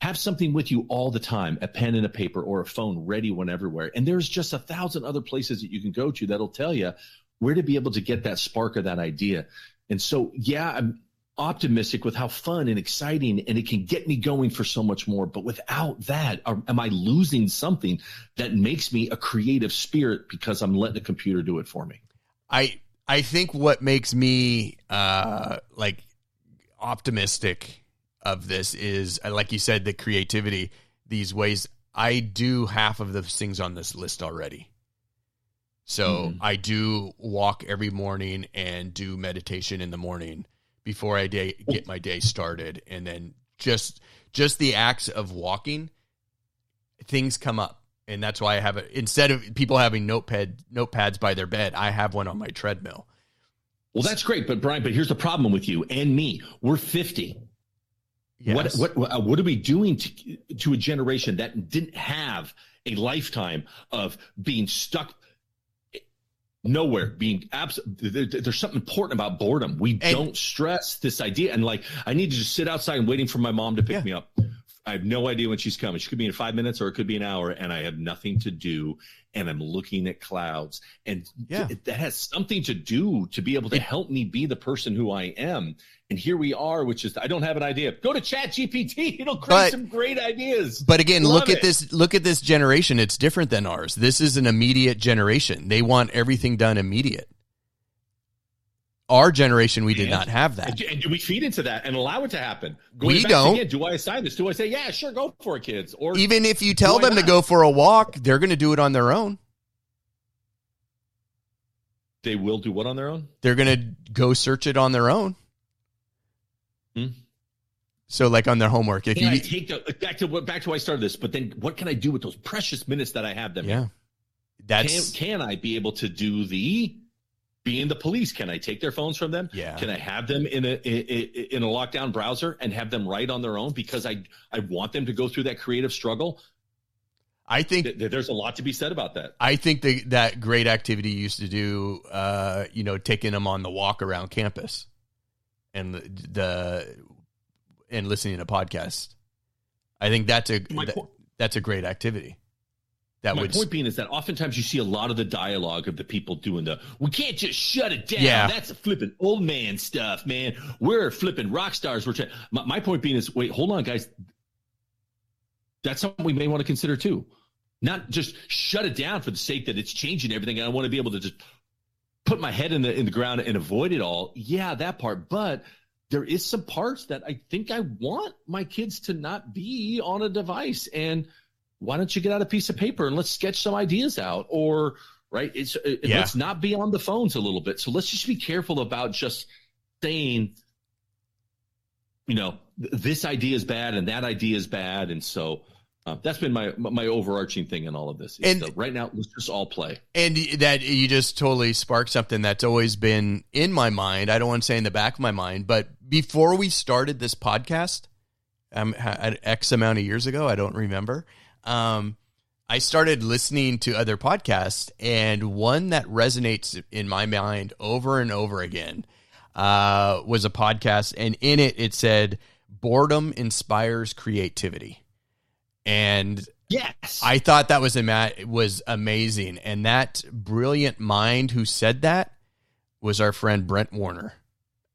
Have something with you all the time, a pen and a paper or a phone ready when everywhere. And there's just a thousand other places that you can go to that'll tell you where to be able to get that spark of that idea. And so, yeah, I'm optimistic with how fun and exciting and it can get me going for so much more. But without that, um, am I losing something that makes me a creative spirit because I'm letting the computer do it for me? I I think what makes me uh, like optimistic of this is, uh, like you said, the creativity. These ways, I do half of the things on this list already. So mm. I do walk every morning and do meditation in the morning before I day, get my day started, and then just just the acts of walking, things come up and that's why I have it. Instead of people having notepad notepads by their bed, I have one on my treadmill. Well, that's great, but Brian, but here's the problem with you and me. We're 50. Yes. What what what are we doing to to a generation that didn't have a lifetime of being stuck eh, nowhere being absent there, there's something important about boredom we and, don't stress this idea and like i need to just sit outside and waiting for my mom to pick yeah. me up I have no idea when she's coming. She could be in five minutes or it could be an hour, and I have nothing to do. And I'm looking at clouds, and yeah. th- that has something to do to be able to help me be the person who I am. And here we are, which is I don't have an idea. Go to Chat GPT; it'll create but, some great ideas. But again, Love look it. at this. Look at this generation. It's different than ours. This is an immediate generation. They want everything done immediate our generation we did and, not have that. And do we feed into that and allow it to happen. Going we don't. again, do i assign this? Do i say yeah sure go for it kids? Or even if you tell them to go for a walk they're going to do it on their own. They will do what on their own? They're going to go search it on their own. Hmm. so like on their homework if can you I take the, back to what back to why i started this but then what can i do with those precious minutes that i have them yeah. That's can, can i be able to do the being the police, can I take their phones from them? Yeah. Can I have them in a in, a lockdown browser and have them write on their own because I I want them to go through that creative struggle? I think Th- there's a lot to be said about that. I think the, that great activity you used to do, uh, you know, taking them on the walk around campus, and the, the and listening to podcasts. I think that's a that- that's a great activity. That My would point being is that oftentimes you see a lot of the dialogue of the people doing the we can't just shut it down. Yeah. That's a flipping old man stuff, man. We're flipping rock stars. We're trying. My, my point being is, wait, hold on, guys. That's something we may want to consider too. Not just shut it down for the sake that it's changing everything. I want to be able to just put my head in the in the ground and avoid it all. Yeah, that part. But there is some parts that I think I want my kids to not be on a device. And why don't you get out a piece of paper and let's sketch some ideas out? Or right, it's it, Yeah. let's not be on the phones a little bit. So let's just be careful about just saying, you know, th- this idea is bad and that idea is bad, and so. Uh, that's been my my overarching thing in all of this. And- that right now, let's just all play. and that you just totally sparked something that's always been in my mind. I don't want to say in the back of my mind, but before we started this podcast, um, X amount of years ago, I don't remember. Um, I started listening to other podcasts, and one that resonates in my mind over and over again uh, was a podcast, and in it it said, "Boredom inspires creativity," and Yes, I thought that was ama- was amazing, and that brilliant mind who said that was our friend Brent Warner.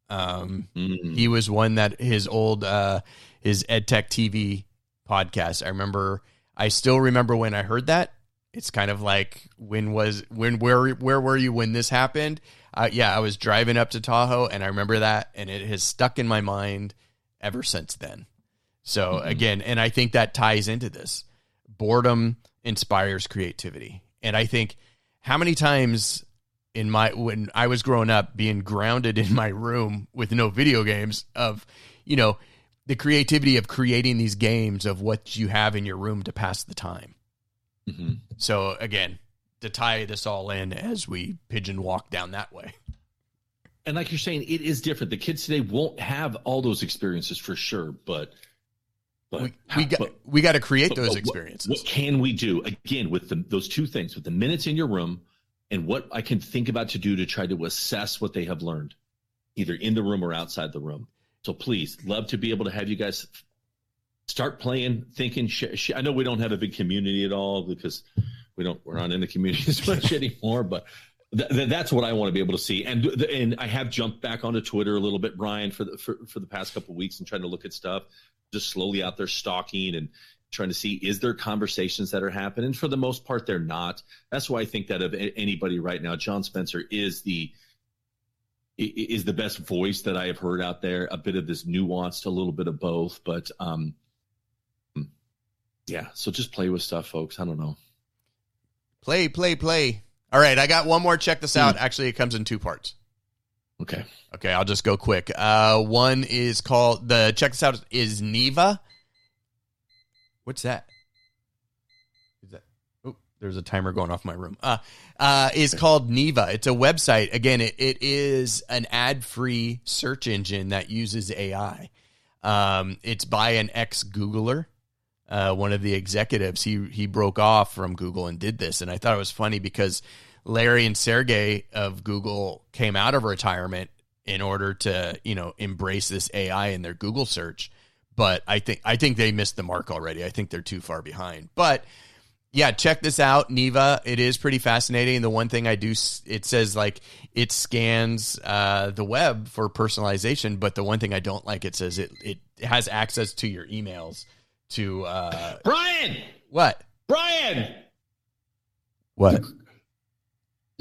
Um, Mm. he was one that his old uh, his EdTech TV podcast. I remember. I still remember when I heard that. It's kind of like when was when where where were you when this happened? Uh, yeah, I was driving up to Tahoe, and I remember that, and it has stuck in my mind ever since then. So Mhm. again, and I think that ties into this. Boredom inspires creativity, and I think how many times in my when I was growing up, being grounded in my room with no video games, of you know the creativity of creating these games of what you have in your room to pass the time. Mhm. So again, to tie this all in as we pigeon walk down that way. And like you're saying, it is different. The kids today won't have all those experiences for sure, but but We, how- we got but- we got to create but- those but what- experiences. What, can we do again with the, those two things, with the minutes in your room, and what I can think about to do to try to assess what they have learned, either in the room or outside the room. So please, love to be able to have you guys start playing, thinking. Sh- sh- I know we don't have a big community at all because we don't we're not in the community as much anymore, but. Th- th- that's what I want to be able to see, and and I have jumped back onto Twitter a little bit, Brian, for the for, for the past couple of weeks, and trying to look at stuff, just slowly out there stalking and trying to see is there conversations that are happening. For the most part, they're not. That's why I think that of a- anybody right now, John Spencer is the is the best voice that I have heard out there. A bit of this nuanced, a little bit of both, but um, yeah. So just play with stuff, folks. I don't know. Play, play, play. All right, I got one more. Check this Hmm. out. Actually, it comes in two parts. Okay. Okay, I'll just go quick. Uh, one is called the check this out is Neeva. What's that? There's a timer going off my room. Uh, uh, is called Neeva. It's a website. Again, it, it is an ad free search engine that uses AI. Um, it's by an ex Googler. Uh, one of the executives he he broke off from Google and did this, and I thought it was funny because Larry and Sergey of Google came out of retirement in order to you know embrace this AI in their Google search. But I think I think they missed the mark already. I think they're too far behind. But yeah, check this out, Neeva. It is pretty fascinating. The one thing I do, it says like it scans uh, the web for personalization, but the one thing I don't like, it says it it has access to your emails. To uh, Brian, what? Brian, What?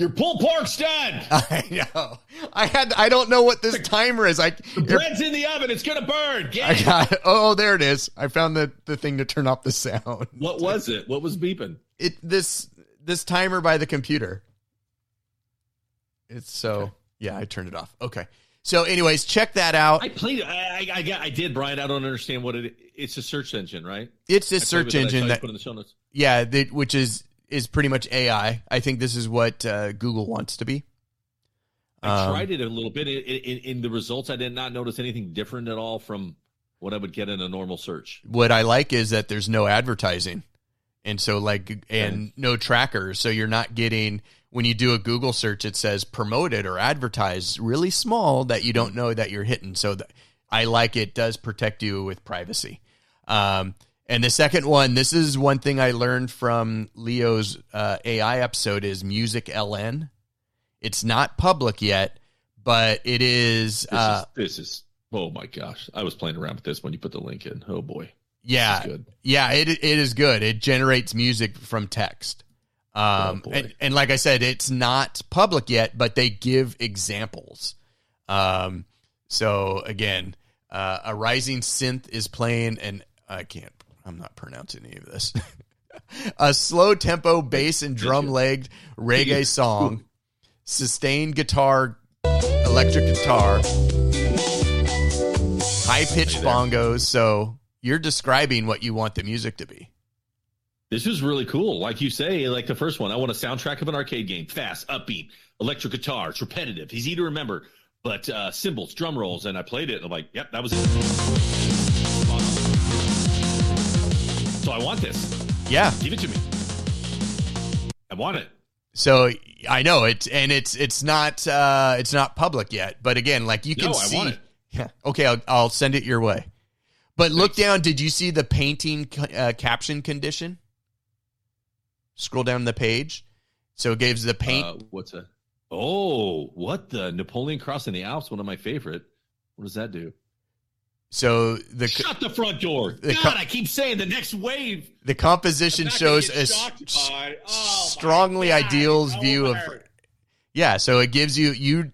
Your pulled pork's done. I know. I had. I don't know what this timer is. I. The bread's in the oven. It's gonna burn. Get I got. it. got. Oh, there it is. I found the the thing to turn off the sound. What was it? What was beeping? It this this timer by the computer. It's so Okay. yeah. I turned it off. Okay. So, anyways, check that out. I played. I, I, I, got- I did, Brian. I don't understand what it. It's a search engine, right? It's search it. I saw engine you that put in the show notes. yeah, that, which is is pretty much AI. I think this is what uh, Google wants to be. I Um, tried it a little bit. In, in, in the results, I did not notice anything different at all from what I would get in a normal search. what I like is that there's no advertising. And so like and no trackers. So you're not getting when you do a Google search it says promoted or advertised really small that you don't know that you're hitting. So th- I like it does protect you with privacy. Um and the second one, this is one thing I learned from Leo's uh, AI episode is MusicLM. It's not public yet, but it is This, uh, is, this is oh my gosh! I was playing around with this when you put the link in. Oh boy, yeah, good. Yeah, it it is good. It generates music from text. Um, Oh, and, and like I said, it's not public yet, but they give examples. Um, so again, uh, a rising synth is playing, and I can't. I'm not pronouncing any of this. a slow tempo bass and drum legged reggae song, sustained guitar, electric guitar, high pitched bongos. So you're describing what you want the music to be. This is really cool. Like you say, like the first one, I want a soundtrack of an arcade game. Fast, upbeat, electric guitar. It's repetitive. Easy to remember, but uh, cymbals, drum rolls, and I played it. And I'm like, yep, that was it. So I want this. Yeah. Give it to me. I want it. So I know it, and it's it's not uh, it's not public yet. But again, like you can No, I see. want it. Yeah. Okay, I'll, I'll send it your way. But look down. Did you see the painting uh, caption condition? Scroll down the page. So it gives the paint. Uh, what's that? Oh, what the Napoleon Crossing the Alps? One of my favorite. What does that do? So the Shut the front door. the God, I keep saying the next wave. the composition I'm not gonna shows a by- oh, strongly God, ideals view of yeah so it gives you you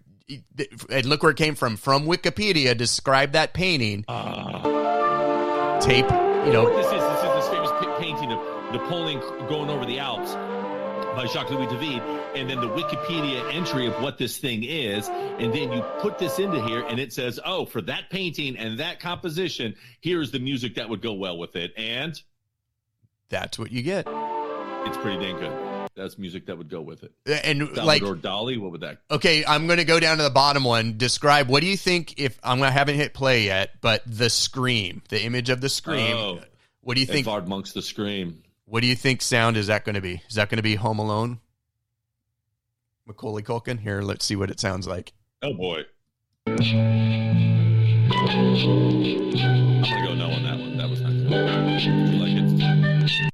and look where it came from. From wikipedia describe that painting. Ah. tape you know. This is this is this famous pa- painting of Napoleon going over the Alps by Jacques Louis David, and then the Wikipedia entry of what this thing is, and then you put this into here, and it says, "Oh, for that painting and that composition, here's the music that would go well with it," and that's what you get it's pretty dang good. That's music that would go with it. and like Salvador Dali, what would that? okay i'm gonna go down to the bottom one describe what do you think if i'm gonna haven't hit play yet but the scream the image of the scream Oh. what do you think Edvard Munch's The Scream. What do you think sound is that going to be is that going to be home alone macaulay culkin here let's see what it sounds like Oh boy. I'm gonna go no on that one. That was not good. You like it?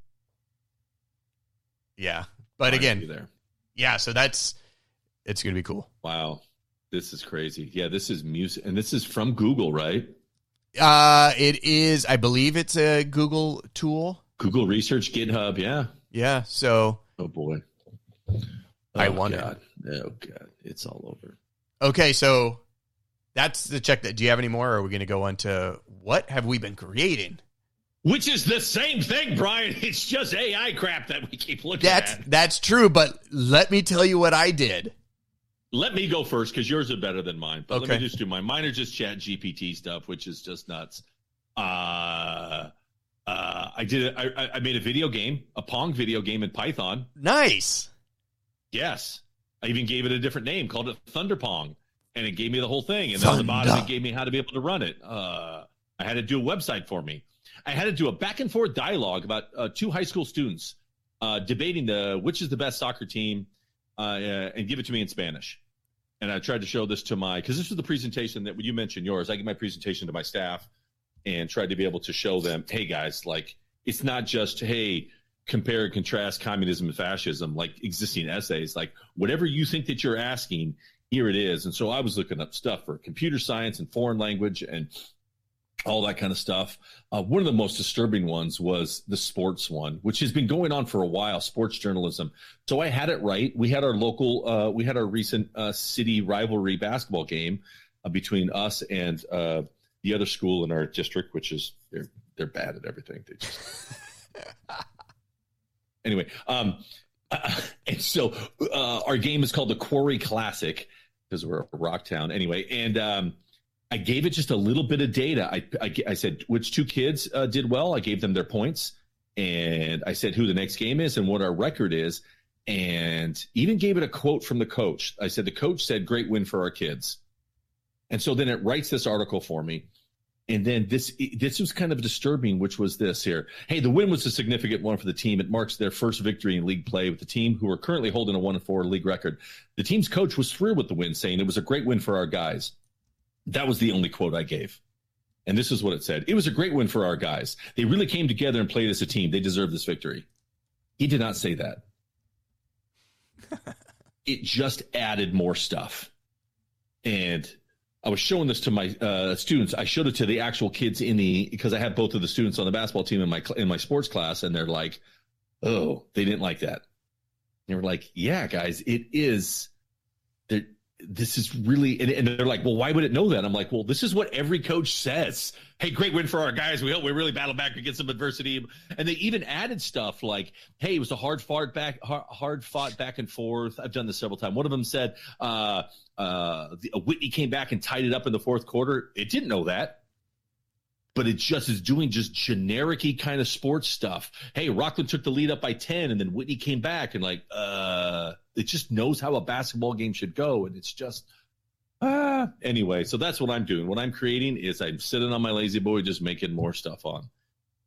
yeah but again yeah so that's it's gonna be cool Wow. This is crazy. Yeah, this is music and this is from Google, right? uh it is i believe it's a google tool Google Research, GitHub, yeah. yeah so Oh boy. I Oh, wonder. God. Oh god. It's all over. okay so that's the check that do you have any more or are we gonna go on to what have we been creating Which is the same thing, Brian. It's just AI crap that we keep looking that's at. that's true but let me tell you what i did Let me go first because yours are better than mine. But let me just do mine. Mine are just chat GPT stuff, which is just nuts. Uh uh I did it I, I- made a video game, a Pong video game in Python. nice Yes. I even gave it a different name, called it Thunder Pong. And it gave me the whole thing. And then on the bottom it gave me how to be able to run it. Uh I had to do a website for me. I had to do a back and forth dialogue about uh, two high school students uh, debating the which is the best soccer team uh, uh, and give it to me in Spanish. And I tried to show this to my because this was the presentation that when you mentioned yours, I gave my presentation to my staff and tried to be able to show them, hey guys, like it's not just hey compare and contrast communism and fascism like existing essays, like whatever you think that you're asking, here it is. And so I was looking up stuff for computer science and foreign language and all that kind of stuff. Uh, one of the most disturbing ones was the sports one, which has been going on for a while, sports journalism. So I had it write. We had our local, uh, we had our recent uh, city rivalry basketball game uh, between us and uh, the other school in our district, which is they're they're bad at everything. They just anyway. Um, and so uh, our game is called the Quarry Classic because we're a rock town anyway, and um, I gave it just a little bit of data. I, I, I said which two kids uh, did well. I gave them their points, and I said who the next game is and what our record is. and even gave it a quote from the coach. I said, the coach said, great win for our kids. And so then it writes this article for me. And then this this was kind of disturbing, which was this here. Hey, the win was a significant one for the team. It marks their first victory in league play with the team who are currently holding a one and four league record. The team's coach was thrilled with the win, saying it was a great win for our guys. That was the only quote I gave. And this is what it said. It was a great win for our guys. They really came together and played as a team. They deserve this victory. He did not say that. it just added more stuff. And I was showing this to my uh, students. I showed it to the actual kids in the because I had both of the students on the basketball team in my in my sports class, and they're like, "Oh, they didn't like that." They were like, "Yeah, guys, it is." This is really, and, and they're like, "Well, why would it know that?" I'm like, "Well, this is what every coach says." Hey, great win for our guys. We hope we really battle back against some adversity. And they even added stuff like, "Hey, it was a hard fought back, hard, fought back and forth." I've done this several times. One of them said, uh, uh, the, uh, Whitney came back and tied it up in the fourth quarter. It didn't know that but it just is doing just generic kind of sports stuff. Hey, Rockland took the lead up by 10 and then Whitney came back and like, uh, it just knows how a basketball game should go. And it's just, ah, anyway. So that's what I'm doing. What I'm creating is I'm sitting on my La-Z-Boy, just making more stuff on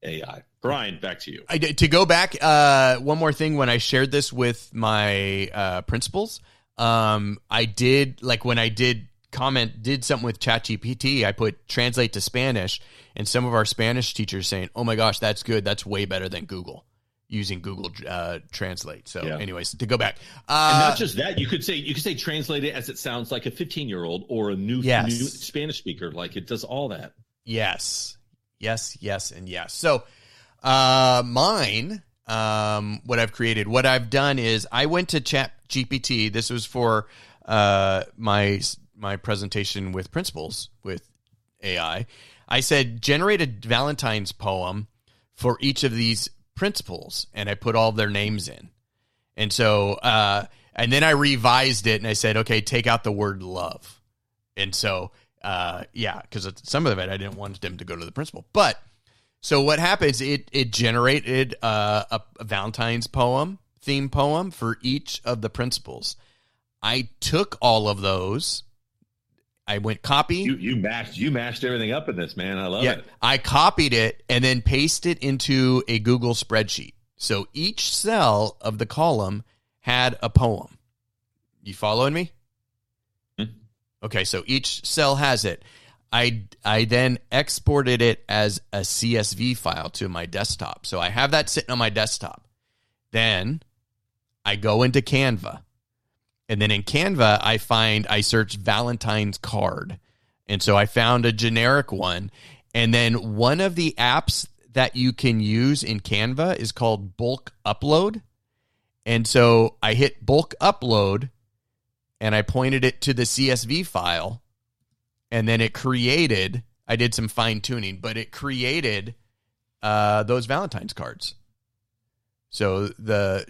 AI. Brian, back to you. I, to go back, uh, one more thing. When I shared this with my uh, principals, um, I did like when I did comment, did something with ChatGPT. I put translate to Spanish, and some of our Spanish teachers saying, "Oh my gosh, that's good. That's way better than Google." using Google uh, Translate. So, yeah. anyways, to go back, uh, and not just that, you could say you could say translate it as it sounds like a 15 year old or a new, yes. new Spanish speaker. Like it does all that. Yes, yes, yes, and yes. So, uh, mine um, what I've created. What I've done is I went to Chat GPT. This was for uh, my my presentation with principals with AI. I said generate a Valentine's poem for each of these principals, and I put all their names in. And so, uh, and then I revised it, and I said, okay, take out the word love. And so, uh, yeah, because some of it I didn't want them to go to the principal, but so what happens? It it generated uh, a, a Valentine's poem, theme poem for each of the principals. I took all of those. I went copy. You you mashed you mashed everything up in this man. I love yeah, it. I copied it and then pasted it into a Google spreadsheet. So each cell of the column had a poem. You following me? Hmm. Okay, so each cell has it. I I then exported it as a CSV file to my desktop. So I have that sitting on my desktop. Then I go into Canva. And then in Canva, I find I search Valentine's card. And so I found a generic one. And then one of the apps that you can use in Canva is called bulk upload. And so I hit bulk upload and I pointed it to the CSV file and then it created. I did some fine tuning, but it created uh, those Valentine's cards. So the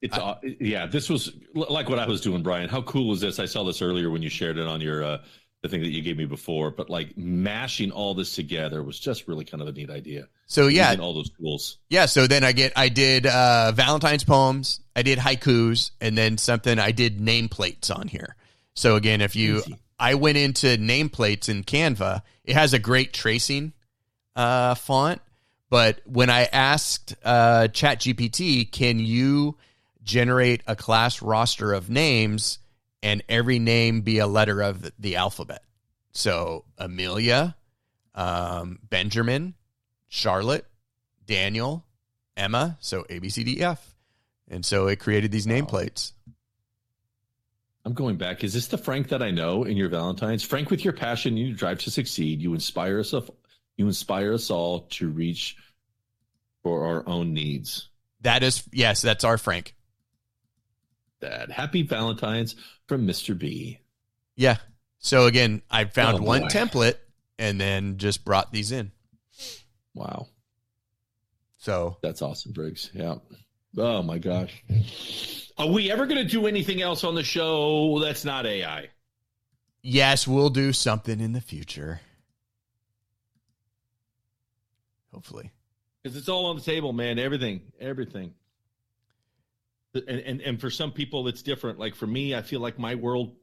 it's I, yeah, this was like what I was doing, Brian. How cool is this? I saw this earlier when you shared it on your uh, the thing that you gave me before, but like mashing all this together was just really kind of a neat idea. So yeah, all those tools. Yeah, so then I get I did uh, Valentine's poems, I did haikus, and then something I did nameplates on here. So again, if you Easy. I went into nameplates in Canva. It has a great tracing uh, font, but when I asked uh, ChatGPT, can you generate a class roster of names and every name be a letter of the alphabet? So Amelia, um, Benjamin, Charlotte, Daniel, Emma. So A, B, C, D, F. And so it created these nameplates. I'm going back. Is this the Frank that I know in your Valentine's? Frank, with your passion, you drive to succeed. You inspire us. You inspire us all to reach for our own needs. That is yes, that's our Frank. That happy Valentine's from Mr. B. Yeah. So again, I found oh, one template and then just brought these in. Wow. So that's awesome, Briggs. Yeah. Oh my gosh. Are we ever going to do anything else on the show that's not AI? Yes, we'll do something in the future. Hopefully. Because it's all on the table, man. Everything. Everything. And, and and for some people it's different. Like for me, I feel like my world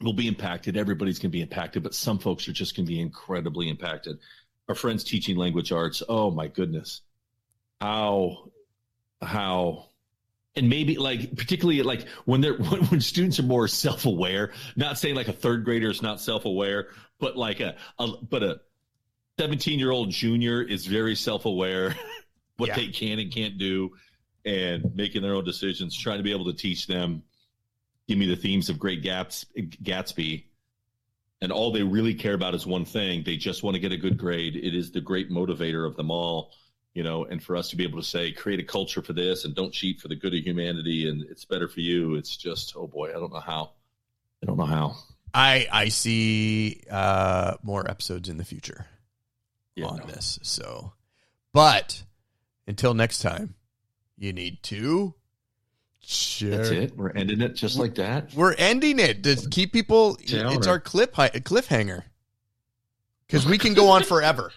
will be impacted. Everybody's going to be impacted, but some folks are just going to be incredibly impacted. Our friends teaching language arts. Oh my goodness, how how and maybe like particularly like when they're when, when students are more self-aware not saying like a third grader is not self-aware but like a, a but a 17 year old junior is very self-aware what Yeah. they can and can't do and making their own decisions trying to be able to teach them give me the themes of great Gats, gatsby. And all they really care about is one thing. They just want to get a good grade. It is the great motivator of them all you know and for us to be able to say create a culture for this and don't cheat for the good of humanity and it's better for you. It's just oh boy i don't know how. I don't know how. I I see uh, more episodes in the future Yeah, on no. this. So, but until next time, you need to. Share. that's it we're ending it just like that We're ending it to keep people. Downer. It's our clip cliffhanger because we can go on forever.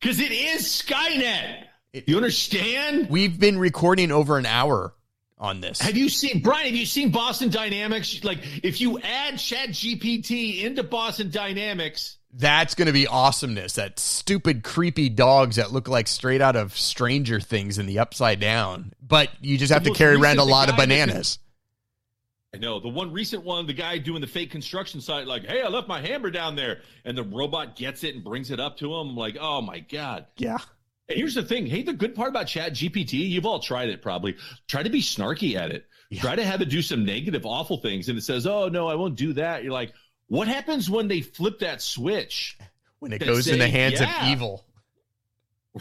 because it is skynet It- you understand We've been recording over an hour on this. have you seen brian have you seen boston dynamics like if you add chat gpt into boston dynamics That's going to be awesomeness. That stupid, creepy dogs that look like straight out of Stranger Things in the Upside Down. But you just have The to carry around a lot of guy that can- bananas. I know the one recent one, the guy doing the fake construction site, like, "Hey, I left my hammer down there," and the robot gets it and brings it up to him. Like, oh my god! Yeah. And here's the thing: hey, the good part about Chat GPT, you've all tried it probably. Try to be snarky at it. Yeah. Try to have it do some negative, awful things, and it says, "Oh no, I won't do that." You're like, what happens when they flip that switch? When it That goes in the hands yeah. of evil.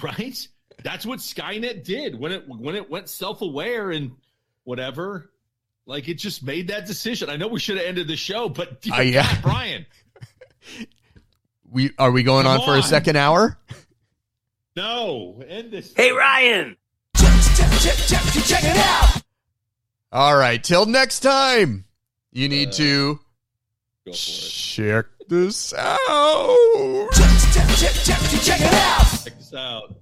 Right? That's what Skynet did when it when it went self aware and whatever. Like it just made that decision. I know we should have ended the show, but Uh, yeah. God, Brian, We are we going Come on for a second hour? no, end this. Hey, Ryan! Check it out! All right. Till next time. You need Uh, to Go for it. check this out. Check this out.